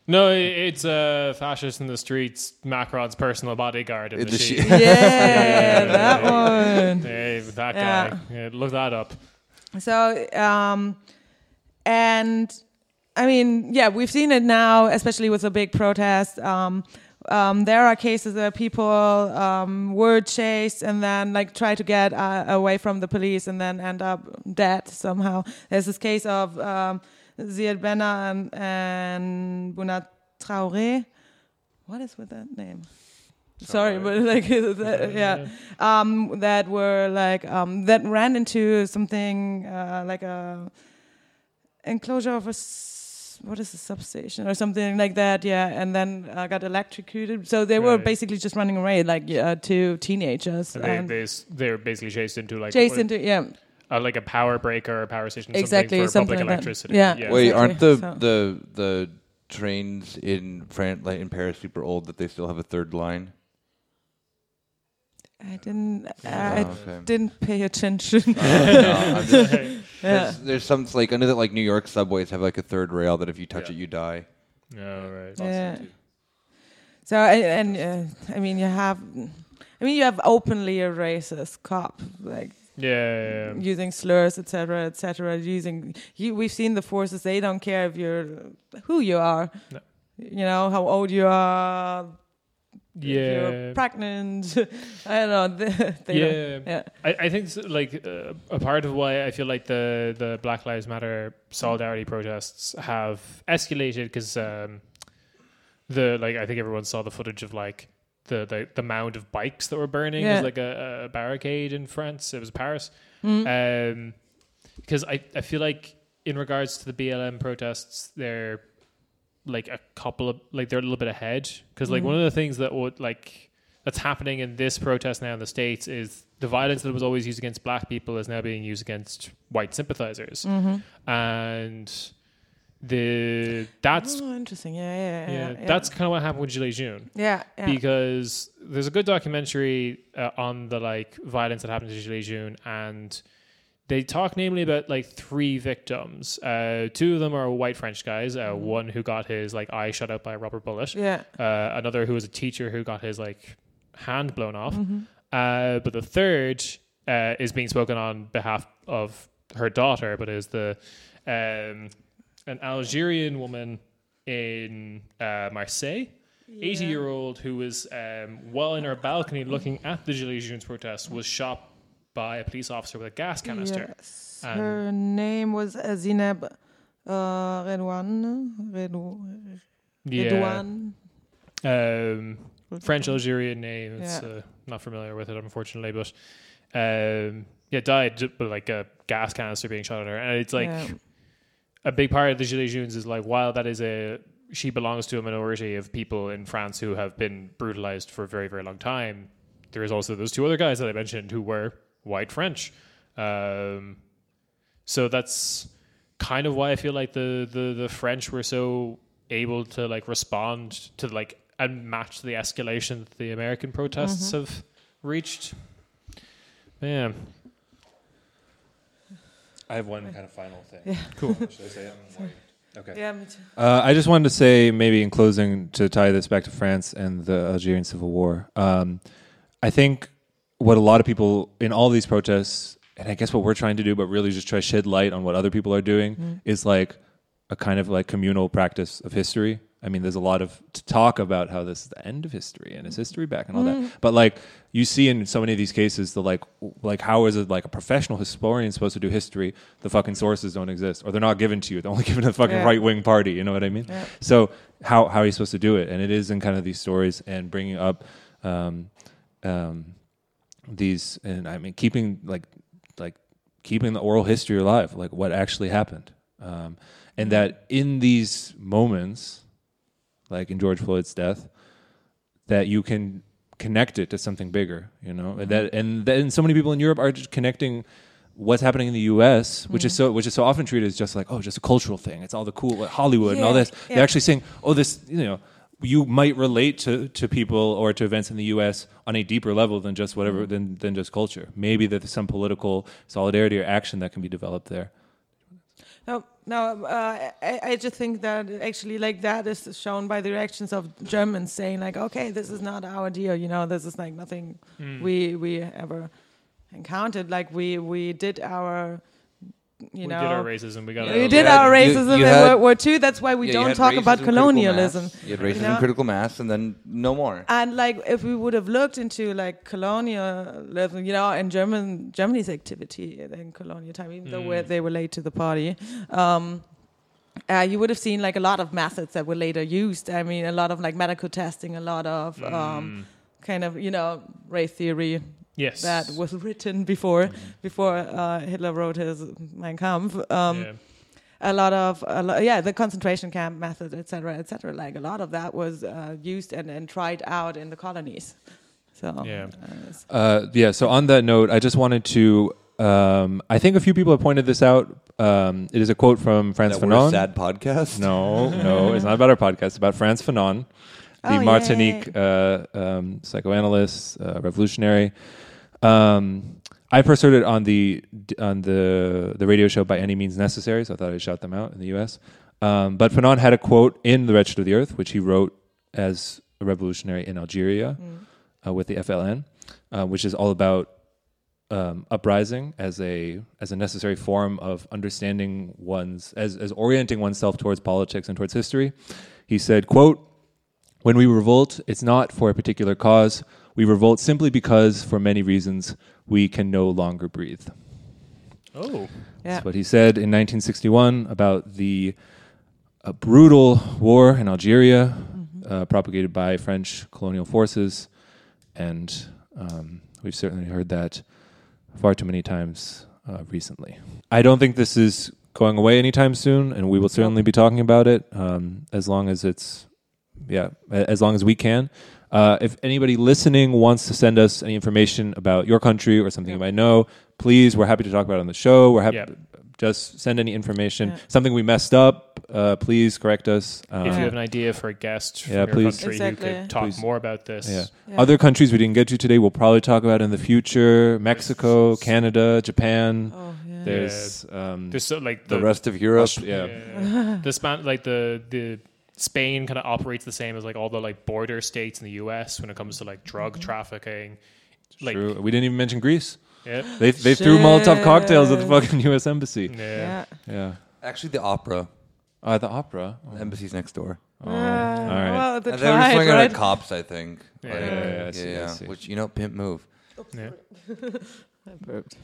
no, it's a uh, fascist in the streets. Macron's personal bodyguard in, In the, the sheet. sheet. yeah, that one. Hey, that Yeah. guy. Yeah, look that up. So, um, and I mean, yeah, we've seen it now, especially with the big protest. Um, um, there are cases where people um, were chased and then like try to get uh, away from the police and then end up dead somehow. There's this case of um, Zyed Benna and, and Bouna Traoré. What is with that name? Sorry, but like, that, yeah, um, that were like um, that ran into something uh, like a enclosure of a what is a substation or something like that, yeah, and then uh, got electrocuted. So they were basically just running away, like uh, two teenagers, And they, and they, they're basically chased into like chased into yeah, uh, like a power breaker or power station, Exactly, something for something public like that. electricity. Yeah. yeah. wait, aren't the so- the the trains in France, like in Paris, super old that they still have a third line? I didn't, I Oh, okay. didn't pay attention. No, I'm just- yeah. there's, there's some like I know that like New York subways have like a third rail that if you touch Yeah. it you die. Oh, right. Yeah. So and, and uh, I mean, you have, I mean, you have openly a racist cop, like Yeah, yeah, yeah. using slurs, etc., etc. Using, you, we've seen the forces; they don't care if you're who you are, No. you know, how old you are, if Yeah. you're pregnant. I don't know. They, yeah. don't, yeah, I, I think like uh, a part of why I feel like the the Black Lives Matter solidarity protests have escalated because um, the like I think everyone saw the footage of like the the, the mound of bikes that were burning Yeah. as like a, a barricade in France. It was Paris. Mm. Um, because I I feel like in regards to the BLM protests, they're like a couple of like they're a little bit ahead because like Mhm. one of the things that would like that's happening in this protest now in the states is the violence that was always used against black people is now being used against white sympathizers Mhm. and the that's oh, interesting. Yeah, yeah, yeah, yeah. yeah. that's kind of what happened with Gilets Jaunes yeah, yeah. because there's a good documentary uh, on the like violence that happened to Gilets Jaunes and they talk namely about like three victims. Uh, two of them are white French guys. Uh, one who got his like eye shot out by a rubber bullet. yeah. Uh, another who was a teacher who got his like hand blown off. Mm-hmm. Uh, but the third uh, is being spoken on behalf of her daughter, but is the um, an Algerian woman in uh, Marseille, eighty year old who was um, while in her balcony looking at the Gilets Jaunes protest was shot by a police officer with a gas canister. Yes. And- Her name was uh, Zineb uh, Redouane. Redou- Redouane. Um, French Algerian name. It's Yeah. uh, not familiar with it, unfortunately, but um, yeah, died but like a gas canister being shot at her, and it's like Yeah. a big part of the Gilets Jaunes is like while that is a she belongs to a minority of people in France who have been brutalized for a very very long time. There is also those two other guys that I mentioned who were white French. Um, so that's kind of why I feel like the, the the French were so able to like respond to like and match the escalation that the American protests Mm-hmm. have reached. Yeah, I have one kind of final thing. Yeah. Cool. Should I say it? Okay. Yeah, me too. Uh, I just wanted to say, maybe in closing, to tie this back to France and the Algerian civil war. Um, I think what a lot of people in all these protests, and I guess what we're trying to do, but really just try to shed light on what other people are doing, is like a kind of like communal practice of history. I mean, there's a lot of t- talk about how this is the end of history and is history back and all that. But like you see in so many of these cases, the like like how is it like a professional historian supposed to do history? The fucking sources don't exist, or they're not given to you. They're only given to the fucking Yeah. right wing party. You know what I mean? Yeah. So how how are you supposed to do it? And it is in kind of these stories and bringing up um, um, these and I mean keeping like like keeping the oral history alive, like what actually happened, um, and that in these moments, like in George Floyd's death, that you can connect it to something bigger, you know, and that and then so many people in Europe are just connecting what's happening in the U.S., which is so which is so often treated as just like oh, just a cultural thing. It's all the cool Hollywood and all this. yeah. They're actually saying oh, this you know. You might relate to, to people or to events in the U.S. on a deeper level than just whatever than, than just culture. Maybe that there's some political solidarity or action that can be developed there. No, no. Uh, I, I just think that actually, like that is shown by the reactions of Germans saying, like, okay, this is not our deal. You know, this is like nothing we we ever encountered. Like we we did our, you we know, did our racism. We got we our did our racism you in had- World War II. That's why we Yeah, don't talk about colonialism. You had racism, know? critical mass, and then no more. And like, if we would have looked into like colonialism, you know, and German Germany's activity in colonial time, even though we're, they were late to the party, um, uh, you would have seen like a lot of methods that were later used. I mean, a lot of like medical testing, a lot of um, kind of you know race theory yes, that was written before before uh, Hitler wrote his Mein Kampf. Um, yeah. a lot of a lo- yeah the concentration camp method etc cetera, etc cetera. like a lot of that was uh, used and, and tried out in the colonies so Yeah. uh, Uh, yeah. So on that note, I just wanted to. Um, I think a few people have pointed this out. Um, it is a quote from Frantz That we're a Fanon. sad podcast. No, no, it's not about our podcast. It's about Frantz Fanon, the Oh, Martinique uh, um, psychoanalyst, uh, revolutionary. Um, I first heard it on the on the the radio show by Any Means Necessary, so I thought I'd shout them out in the U.S. Um, but Fanon had a quote in The Wretched of the Earth, which he wrote as a revolutionary in Algeria uh, with the FLN, uh, which is all about um, uprising as a as a necessary form of understanding one's as as orienting oneself towards politics and towards history. He said, "quote When we revolt, it's not for a particular cause. We revolt simply because, for many reasons, we can no longer breathe." Oh, yeah That's what he said in 1961 about the uh, brutal war in Algeria, uh, propagated by French colonial forces, and um, we've certainly heard that far too many times uh, recently. I don't think this is going away anytime soon, and we will certainly be talking about it um, as long as it's, yeah, as long as we can. Uh, if anybody listening wants to send us any information about your country or something you might know, please, we're happy to talk about it on the show. We're happy. Yeah. Just send any information. Yeah. Something we messed up, uh, please correct us. Um, if you have an idea for a guest from Yeah, your please. country Exactly. who could talk Please. more about this, Yeah. Yeah. Other countries we didn't get to today, we'll probably talk about in the future. Mexico, Canada, Japan. oh yeah There's um, there's so like The rest of Europe. Aust- yeah. Yeah. the span like the the Spain kind of operates the same as like all the like border states in the U.S. when it comes to like drug trafficking. Like, True. We didn't even mention Greece. yeah, They they threw Molotov cocktails at the fucking U.S. embassy. yeah. yeah Yeah. Actually, the opera. At the opera. Oh. The embassy's next door. Oh, Uh, all right. well they and they were tried swinging right at cops, I think. Yeah, Like, yeah, yeah, I see, I see. Which you know, pimp move. yeah. I burped.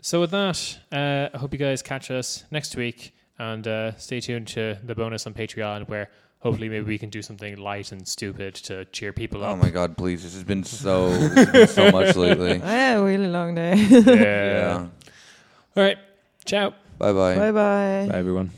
So with that, uh, I hope you guys catch us next week and uh, stay tuned to the bonus on Patreon where hopefully maybe we can do something light and stupid to cheer people oh up. Oh my God! Please, this has been so has been so much lately. yeah really long day yeah. Yeah. All right. Ciao. Bye bye. bye bye Bye, everyone.